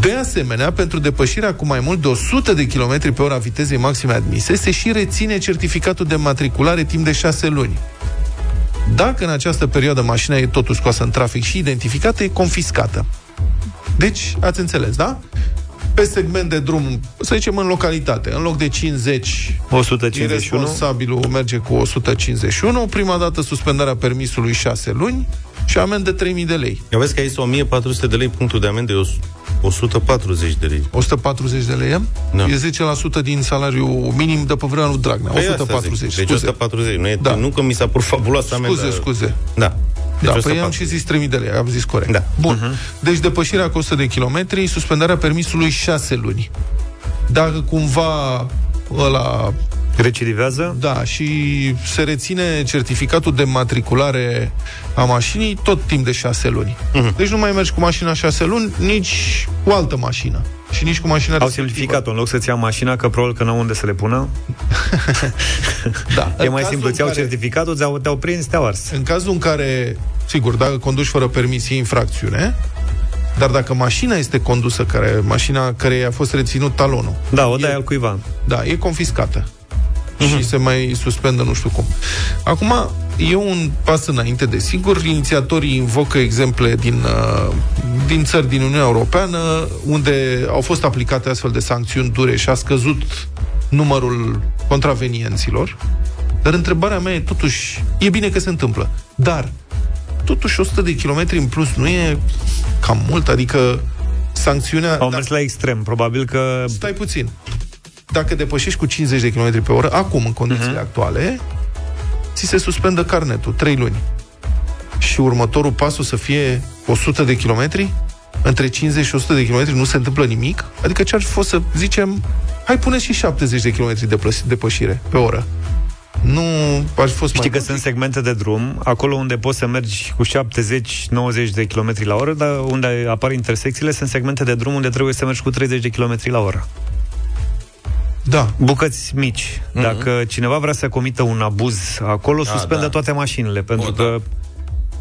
De asemenea, pentru depășirea cu mai mult de 100 de km pe ora a vitezei maxime admise, se și reține certificatul de matriculare timp de 6 luni. Dacă în această perioadă mașina e totuși scoasă în trafic și identificată, e confiscată. Deci, ați înțeles, da? Pe segment de drum, să zicem în localitate, în loc de 50, 151. responsabilul merge cu 151, prima dată suspendarea permisului 6 luni și amendă 3000 de lei. Eu vezi că aici 1400 de lei, punctul de amendă e o- 140 de lei. 140 de lei, Da. e 10% din salariul minim de pe vremea lui Dragnea. Păi asta 140, zic. Deci scuze. 140. Nu, e, Da. nu că mi s-a părut fabuloasă amendă. Scuze, scuze. Da. Da, Deci păi am 140. și zis 3000 de lei, am zis corect. Da. Bun. Uh-huh. Deci depășirea cu 100 de kilometri, suspendarea permisului 6 luni. Dacă cumva ăla Recidivează? Da, și se reține certificatul de matriculare a mașinii tot timp de 6 luni. Uh-huh. Deci nu mai mergi cu mașina 6 luni, nici cu altă mașină. Și nici cu mașina Au respectivă. simplificat-o. În loc să-ți ia mașina, că probabil că n-au unde să le pună. Da. E În mai cazul simplu. în Ți-au care- certificatul, ți-au, te-au prins, te-au ars. În cazul în care, sigur, dacă conduci fără permis, e infracțiune, dar dacă mașina este condusă, care, mașina care a fost reținut talonul, Da, o dai al cuiva. da, e confiscată. Și se mai suspendă nu știu cum. Acum, e un pas înainte, desigur. Inițiatorii invocă exemple din, uh, din țări din Uniunea Europeană unde au fost aplicate astfel de sancțiuni dure și a scăzut numărul contravenienților. Dar întrebarea mea e totuși, e bine că se întâmplă, dar totuși 100 de kilometri în plus nu e cam mult, adică sancțiunea... Au mers la extrem. Probabil că... Stai puțin. Dacă depășești cu 50 de km pe oră, acum, în condițiile uh-huh. actuale, ți se suspendă carnetul, 3 luni. Și următorul pas o să fie 100 de kilometri? Între 50 și 100 de kilometri nu se întâmplă nimic? Adică ce ar fi fost să zicem, hai pune și 70 de kilometri de plăs- depășire pe oră. Nu ar fi fost Știi mai că sunt segmente de drum, acolo unde poți să mergi cu 70-90 de km la oră, dar unde apar intersecțiile, sunt segmente de drum unde trebuie să mergi cu 30 de km la oră. Da. Bucăți mici. Mhm. Dacă cineva vrea să comită un abuz acolo, Da, suspendă da. toate mașinile, pentru O, că...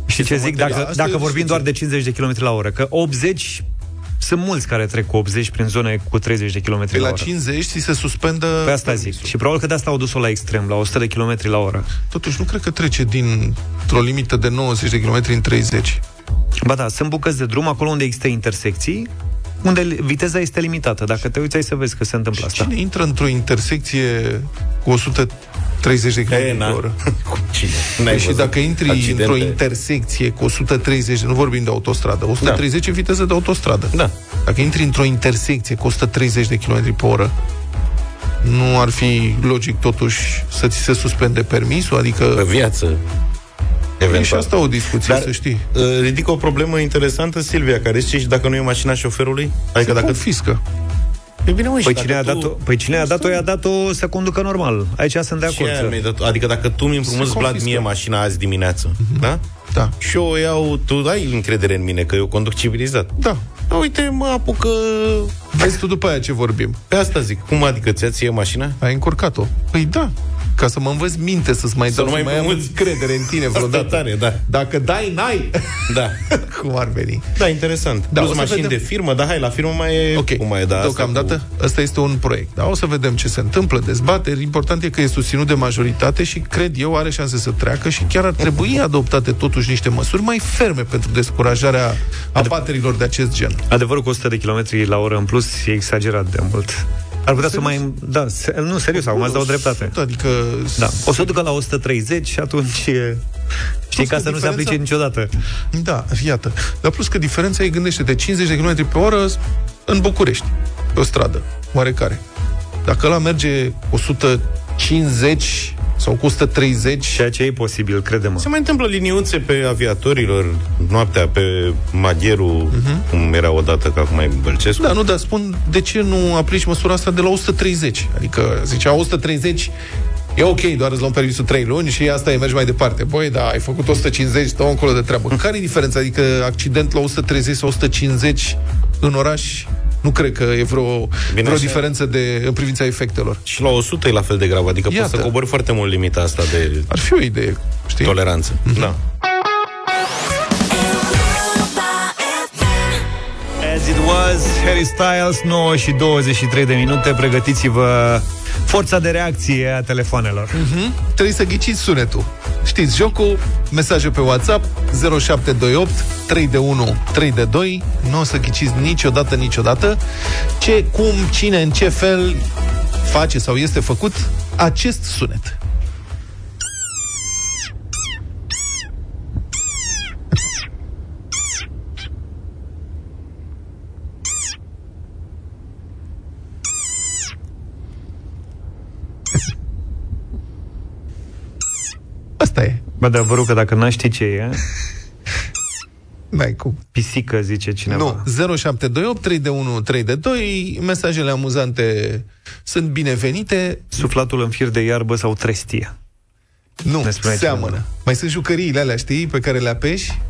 Știi ce zic? Da, Dacă, asta e dacă o vorbim discuție. doar de 50 de km la oră, că 80 sunt mulți care trec cu 80 prin zone cu 30 de km Pe la la oră. 50 ți se suspendă... Pe asta zic. Și probabil că de asta au dus-o la extrem, la 100 de km la oră. Totuși, nu cred că trece dintr-o limită de 90 de km în 30. Ba da, sunt bucăți de drum acolo unde există intersecții, unde viteza este limitată. Dacă te uiți, ai să vezi că se întâmplă asta. Cine intră într-o intersecție cu 130 de km E, pe na. oră? Cu cine? N-ai Păi și văzut dacă intri accidente? într-o intersecție cu 130, nu vorbim de autostradă, 130 da. e viteză de autostradă. Da. Dacă intri într-o intersecție cu 130 de km pe oră, nu ar fi logic totuși să ți se suspende permisul? Adică... Pe viață. E și Eventual. asta o discuție, Dar, să știi. uh, ridică o problemă interesantă, Silvia, care zice și dacă nu e mașina șoferului? Adică Se dacă... confiscă. E bine, mă, și Păi dacă cine, a tu... dat-o, păi cine a dat-o, i-a dat-o să conducă normal. Aici sunt de Ce acord. aia să- mi-ai dat? Adică dacă tu mi împrumuți, Se Vlad, confiscă. mie mașina azi dimineață, da? Da. Și eu o iau, tu ai încredere în mine că eu conduc civilizat. Da. Da, uite, mă apucă... Vezi tu după aia ce vorbim. Pe asta zic. Cum adică ți-a ție mașina? Ai încurcat-o. Păi da. Ca să mă învăț minte, să-ți mai Să dau, nu mai să mai am împrumuți. credere în tine Asta vreodată. tare, da. Dacă dai, n-ai. Da. Cum ar veni? Da, interesant. Da, Da, o Plus să mașini vedem. de firmă, dar hai, la firmă mai e... Ok, Cum mai e, da, asta deocamdată cu- ăsta este un proiect. Da, o să vedem ce se întâmplă, dezbateri. Important e că e susținut de majoritate și cred eu are șanse să treacă și chiar ar trebui adoptate totuși niște măsuri mai ferme pentru descurajarea abaterilor de acest gen. Adevărul că 100 de km la oră în plus e exagerat de mult. Ar putea să mai... Da, se, nu, serios, acum îți dau dreptate. Adică... Da. O să ducă la 130 și atunci e... Știi, Plus ca că să nu se diferența- aplice niciodată. Da, iată. Dar plus că diferența e, gândește, de 50 de km pe oră în București, pe o stradă, oarecare. Dacă ăla merge 150 sau cu 130... Ceea ce e posibil, crede-mă. Se mai întâmplă liniuțe pe aviatorilor noaptea pe Magheru, uh-huh. cum era odată, că acum e Bălcescu. Da, nu, dar spun, de ce nu aplici măsura asta de la 130? Adică, zicea 130 E ok, doar îți luăm permisul 3 luni și asta e, mergi mai departe. Băi, da, ai făcut 150, dă încolo de treabă. Care e diferența? Adică accident la 130 sau 150 în oraș nu cred că e vreo, vreo așa. diferență de, în privința efectelor. Și la 100 e la fel de grav, adică poți Iată. să cobori foarte mult limita asta de Ar fi o idee, știi? toleranță. Da. As it was, Harry Styles, 9 și 23 de minute. Pregătiți-vă forța de reacție a telefonelor. Mhm. Trebuie să ghiciți sunetul. Știți jocul, mesaje pe WhatsApp 0728 3 de 1 3 de 2. Nu o să ghiciți niciodată, niciodată ce, cum, cine, în ce fel face sau este făcut acest sunet. Asta e. Bă, dar vă rog că dacă n-aș ști ce e, N-ai cum. pisică, zice cineva. Nu, 0728 3 de 1 3 de 2. Mesajele amuzante sunt binevenite. Suflatul în fir de iarbă sau trestie. Nu, Ne spune seamănă. cineva. Mai sunt jucăriile alea, știi, pe care le apeși?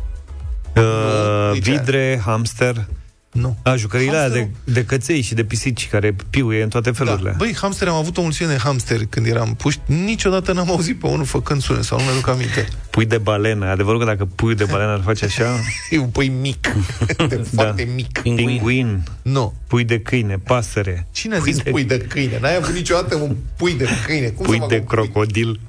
Uh, nici aia. vidre, hamster. Nu. A, jucăriile alea de, Hamsterul- de căței și de pisici care piuie în toate felurile. Da. Băi, hamster, am avut o mulțime de hamster când eram puști. Niciodată n-am auzit pe unul făcând sunet sau nu mi-aduc aminte. Pui de balenă. Adevărul că dacă pui de balenă ar face așa... E un pui mic. De foarte mic. Pinguin. Nu. Pui de câine, pasăre. Cine a zis pui de câine? N-ai avut niciodată un pui de câine. Cum să Pui fac de un pui? crocodil.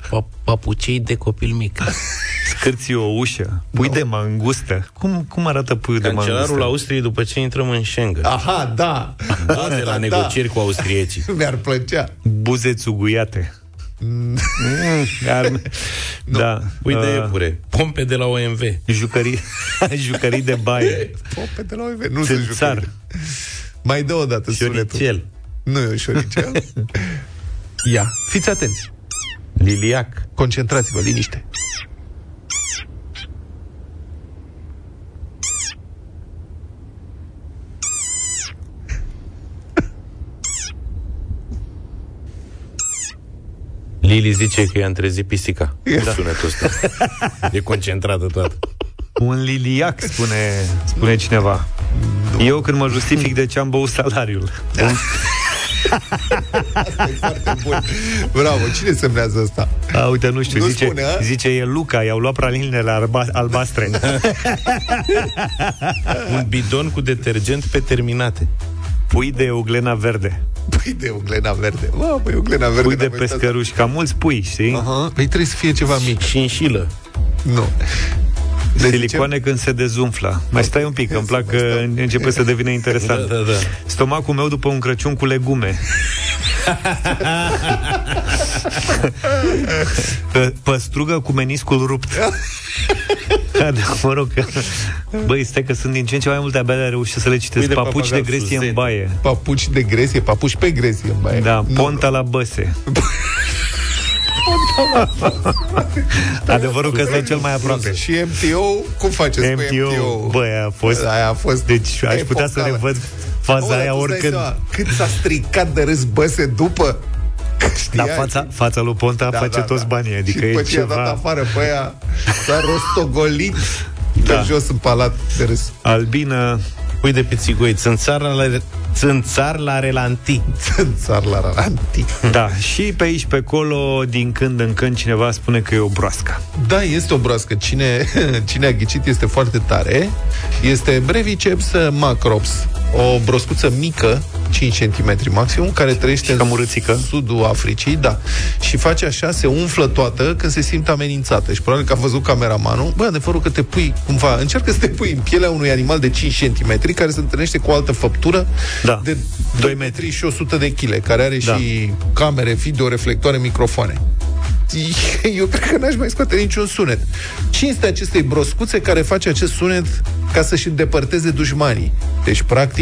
Papucei de copil mic. Scârții o ușă. Pui de mangustă. Cum, cum arată puiul de mangustă? Cancelarul Austriei după ce intrăm în Schengen. Aha, da. Da, de la Da, negocieri cu austriecii. Mi-ar plăcea. Buze țuguiate. Mm, ar... Da. Pui de Uh, iepure. Pompe de la OMV. Jucării, jucării de baie. Pope de la OMV. Nu sunt Țânțar. jucării. Mai dă o dată sunetul. Șoricel. Nu e un șoricel. Ia, fiți atenți. Liliac. Concentrați-vă, liniște. Lili zice că i-a întrezit pisica. Da. Sunetul ăsta. E concentrată toată. Un liliac, spune, spune cineva. Eu când mă justific de ce am băut salariul. Un, Asta e foarte bun. Bravo, cine semnează asta? a, uite, nu știu, Nu zice, spune, a? zice e Luca, i-au luat pralinele alba, albastre. Un bidon cu detergent pe terminate. Pui de uglena verde. Pui de uglena verde. Bă, păi uglena verde. Pui de n-am uitat. pescăruși, ca mulți pui, știi? Aha. Păi trebuie să fie ceva mic. Și înșilă. Nu. Deci Silicoane când se dezumflă. Mai stai un pic, că îmi plac că începe să devine interesant. Da, da, da. Stomacul meu după un Crăciun cu legume. Pă- Păstrugă cu meniscul rupt. Da, da, mă rog că... Băi, stai că sunt din ce în ce mai multe abia le reușesc să le citesc. Pui de Papuci de papagal gresie în suzet. baie. Papuci de gresie, papuci pe gresie în baie. Da, Nu, ponta la băse. Adevărul că stai cel mai aproape. Și MTO, cum faceți cu MTO, MTO? băi, a fost... Aia a fost Deci aș putea să epocală. revăd Bă, faza dar aia tu îți dai oricând. seama Cât s-a stricat de râs băse după Dar Știai? fața, fața lui Ponta Da, face da, toți da. banii, adică și e după ce i-a dat ceva... afară pe aia S-a rostogolit Da. Pe jos în palat de râs Albină, Pui de pițigoi. Țânțar la, țânțar la relanti. Țar la raranti da, și pe aici, pe acolo, din când în când, cineva spune că e o broască. Da, este o broască Cine, cine a ghicit este foarte tare Este Breviceps macrops O broscuță mică 5 cm maximum Care trăiește cam în urâțică. sudul Africii Da, și face așa Se umflă toată când se simte amenințată Și probabil că a văzut cameramanul Bă, adevărul că te pui cumva Încearcă să te pui în pielea unui animal de 5 cm Care se întâlnește cu o altă făptură Da. De 2 metri și 100 de kg Care are Da. și camere, video, reflectoare, microfoane eu cred că n-aș mai scoate niciun sunet. Cinste acestei broscuțe care face acest sunet ca să-și îndepărteze dușmanii. Deci, practic,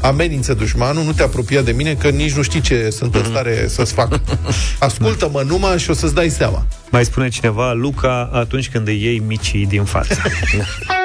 amenință dușmanul, nu te apropia de mine, că nici nu știi ce sunt în stare să-ți fac. Ascultă-mă numai și o să-ți dai seama. Mai spune cineva, Luca, atunci când îi iei micii din față.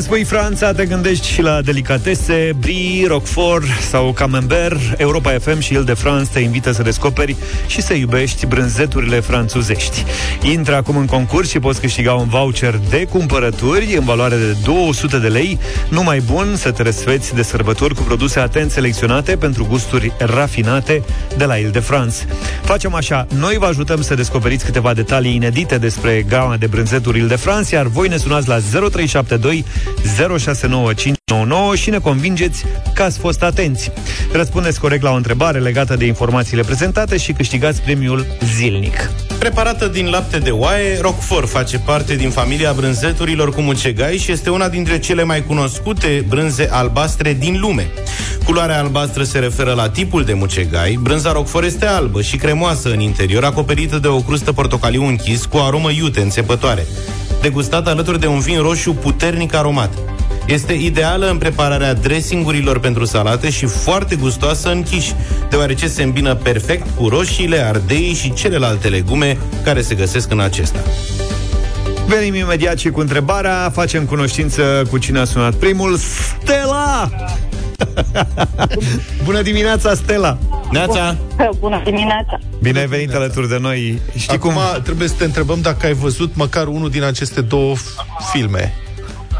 Când spui Franța, te gândești și la delicatese, Brie, Roquefort sau Camembert. Europa FM și Il de France te invită să descoperi și să iubești brânzeturile franțuzești. Intră acum în concurs și poți câștiga un voucher de cumpărături în valoare de 200 de lei. Numai bun să te răsfeți de sărbători cu produse atent selecționate pentru gusturi rafinate de la Il de France. Facem așa, noi vă ajutăm să descoperiți câteva detalii inedite despre gama de brânzeturi Il de France, iar voi ne sunați la 0372 069599 și ne convingeți că ați fost atenți. Răspundeți corect la o întrebare legată de informațiile prezentate și câștigați premiul zilnic. Preparată din lapte de oaie, Roquefort face parte din familia brânzeturilor cu mucegai și este una dintre cele mai cunoscute brânze albastre din lume. Culoarea albastră se referă la tipul de mucegai. Brânza Roquefort este albă și cremoasă în interior, acoperită de o crustă portocaliu închis cu aromă iute, înțepătoare. Degustat alături de un vin roșu puternic aromat. Este ideală în prepararea dressingurilor pentru salate și foarte gustoasă în quiche, deoarece se îmbină perfect cu roșiile, ardei și celelalte legume care se găsesc în acesta. Venim imediat și cu întrebarea, facem cunoștință cu cine a sunat primul, Stella! Bună dimineața, Stella! Neața! Bună dimineața! Bine ai venit alături de noi. Știi Acum cum? trebuie să te întrebăm dacă ai văzut măcar unul din aceste două filme.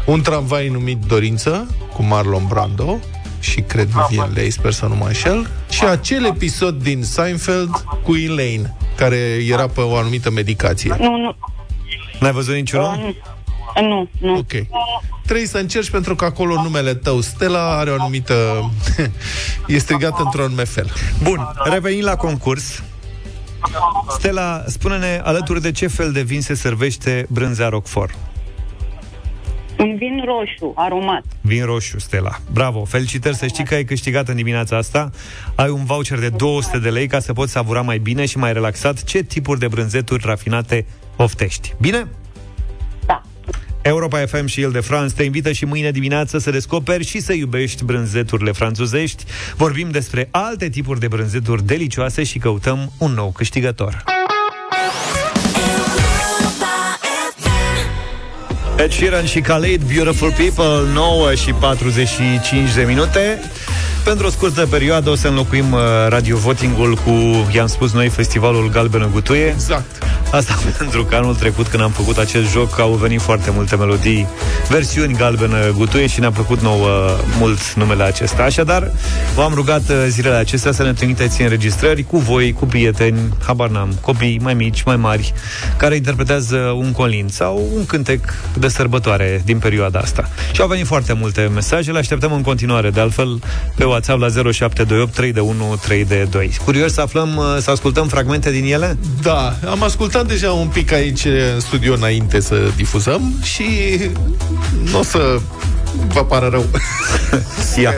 Un tramvai numit Dorință, cu Marlon Brando și cred Vivian Leigh, sper să nu mă înșel, și acel episod din Seinfeld cu Elaine, care era pe o anumită medicație. Nu, nu, N-ai văzut niciunul? Nu, nu. Ok. Trebuie să încerci pentru că acolo numele tău, Stella, are o anumită... e strigat într-un anume fel. Bun, revenim la concurs. Stella, spune-ne alături de ce fel de vin se servește brânza Roquefort. Un vin roșu, aromat. Vin roșu, Stella. Bravo, felicitări, să știi că ai câștigat în dimineața asta. Ai un voucher de 200 de lei ca să poți savura mai bine și mai relaxat ce tipuri de brânzeturi rafinate oftești. Bine? Da. Europa FM și El de France te invită și mâine dimineață să descoperi și să iubești brânzeturile franțuzești. Vorbim despre alte tipuri de brânzeturi delicioase și căutăm un nou câștigător. Ed Sheeran și Khalid, Beautiful People, 9 și 45 de minute. Pentru o scurtă perioadă o să înlocuim uh, radio votingul cu, i-am spus noi, festivalul Galbenă Gutuie. Exact. Asta pentru că anul trecut, când am făcut acest joc, au venit foarte multe melodii, versiuni Galbenă Gutuie și ne-a plăcut nouă mult numele acesta. Așadar, v-am rugat uh, zilele acestea să ne trimiteți înregistrări cu voi, cu prieteni, habar n-am, copii mai mici, mai mari, care interpretează un colin sau un cântec de sărbătoare din perioada asta. Și au venit foarte multe mesaje, le așteptăm în continuare, de altfel, pe WhatsApp la 0728 3 de 1 3 de 2. Curios să aflăm, uh, să ascultăm fragmente din ele? Da, am ascultat deja un pic aici în studio înainte să difuzăm și nu o să vă pară rău. Ia.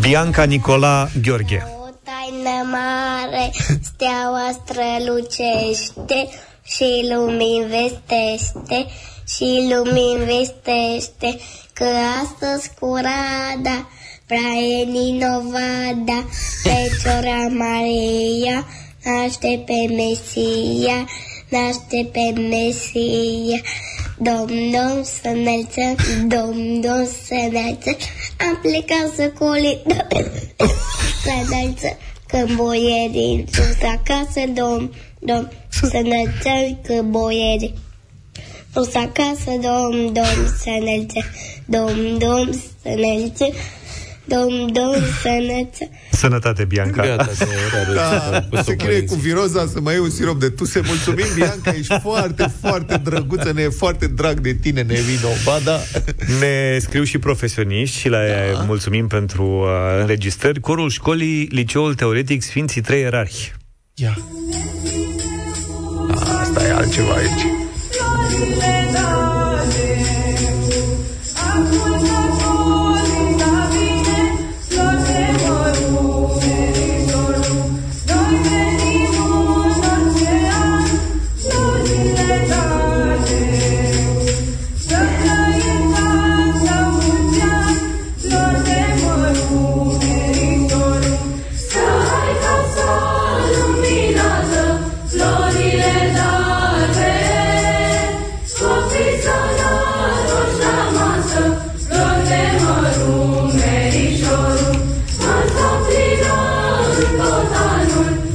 Bianca Nicola Gheorghe. taină mare, steaua strălucește și lumini vestește, și lumini vestește, că astăzi curada, prea e Ninovada, Fecioara Maria, naște pe Mesia, naște pe Mesia. Dom, dom, să înălțăm, dom, dom, să înălțăm, am plecat să colit, să înălțăm, când boierii sus acasă, dom, dom, să înălțăm, că boierii sus acasă, dom, dom, să înălțăm, dom, dom, să înălțăm, dom, dom, să înălțăm. Sănătate, Bianca. Gata, că era Da, se chinuie cu viroza să mai iei un sirop de tuse. Mulțumim, Bianca, ești foarte, foarte drăguță, ne e foarte drag de tine, ne vino. Ba da. Ne scriu și profesioniști și la da. mulțumim pentru uh, înregistrări. Corul școlii, Liceul Teoretic Sfinții Trei Ierarhi. Ia. Asta e altceva aici.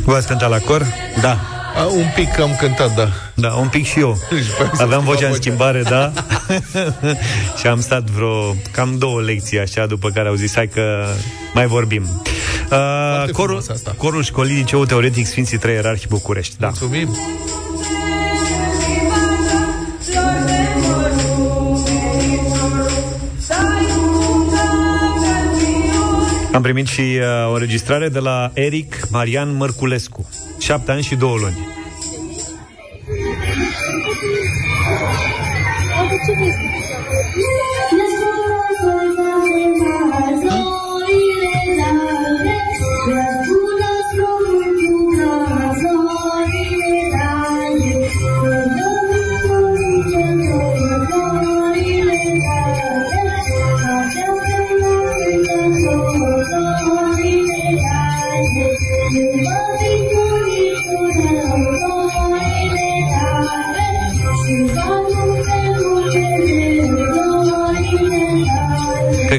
Voi ați cântat la cor? Da. A, un pic am cântat, da. Da, un pic și eu. Aveam vocea în schimbare, da. și am stat vreo cam două lecții așa, după care au zis, hai că mai vorbim. Uh, corul, corul școlii Liceu Teoretic Sfinții Trei Ierarhi București. Da. Mulțumim. Am primit și uh, o înregistrare de la Eric Marian Mărculescu. Șapte ani și două luni. Cred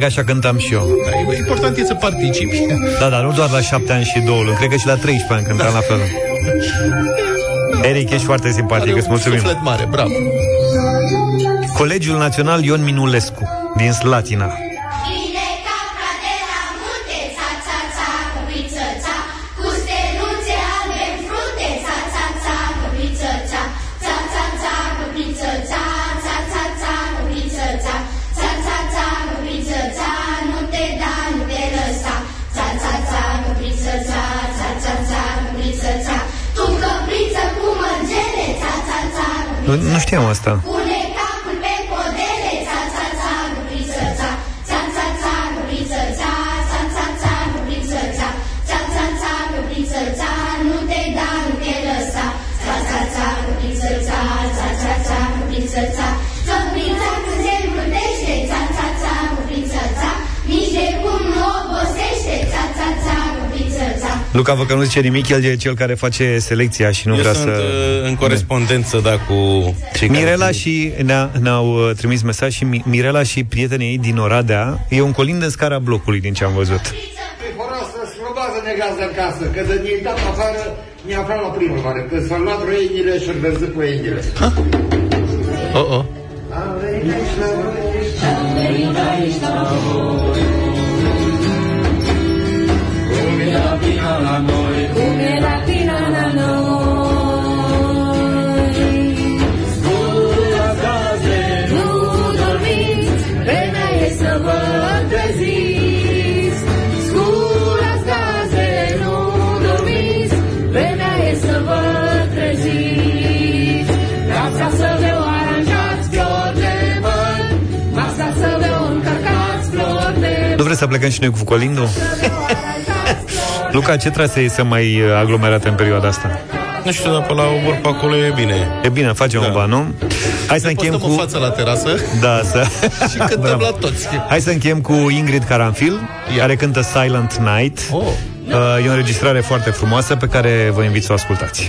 că așa cântam și eu. Da, e important e să participi. Da, dar nu doar la șapte ani și două luni. Cred că și la 13 ani cântam la fel. Eric, ești foarte simpatic, îți mulțumim. Suflet mare, bravo. Colegiul Național Ion Minulescu, din Slatina. Nu, nu știam asta. Luca vă că nu zice nimic, el e cel care face selecția și nu Eu vrea sunt să... uh, în corespondență, da, cu cei care Mirela sunt- și ne-a, ne-au uh, trimis mesaj și Mi- Mirela și prietenii ei din Oradea e un colind în scara blocului din ce am văzut. Fără să scrobază negază în casă, că de ne dat afară, ne aflam la primăvară, că s-au luat roinile și-au văzut păinile. Oh, oh. Cum era bine la noi Cum era bine la noi să plecăm și noi cu colindul? Luca, ce trasee să mai uh, aglomerate în perioada asta? Nu știu, dar pe la obor pe acolo e bine. E bine, facem da. un ban, nu? Hai să încheiem postăm cu... în față la terasă Da, să... și cântăm Bravo. la toți. Hai să încheiem cu Ingrid Caranfil, care cântă Silent Night. Oh. Uh, E o înregistrare foarte frumoasă pe care vă invit să o ascultați.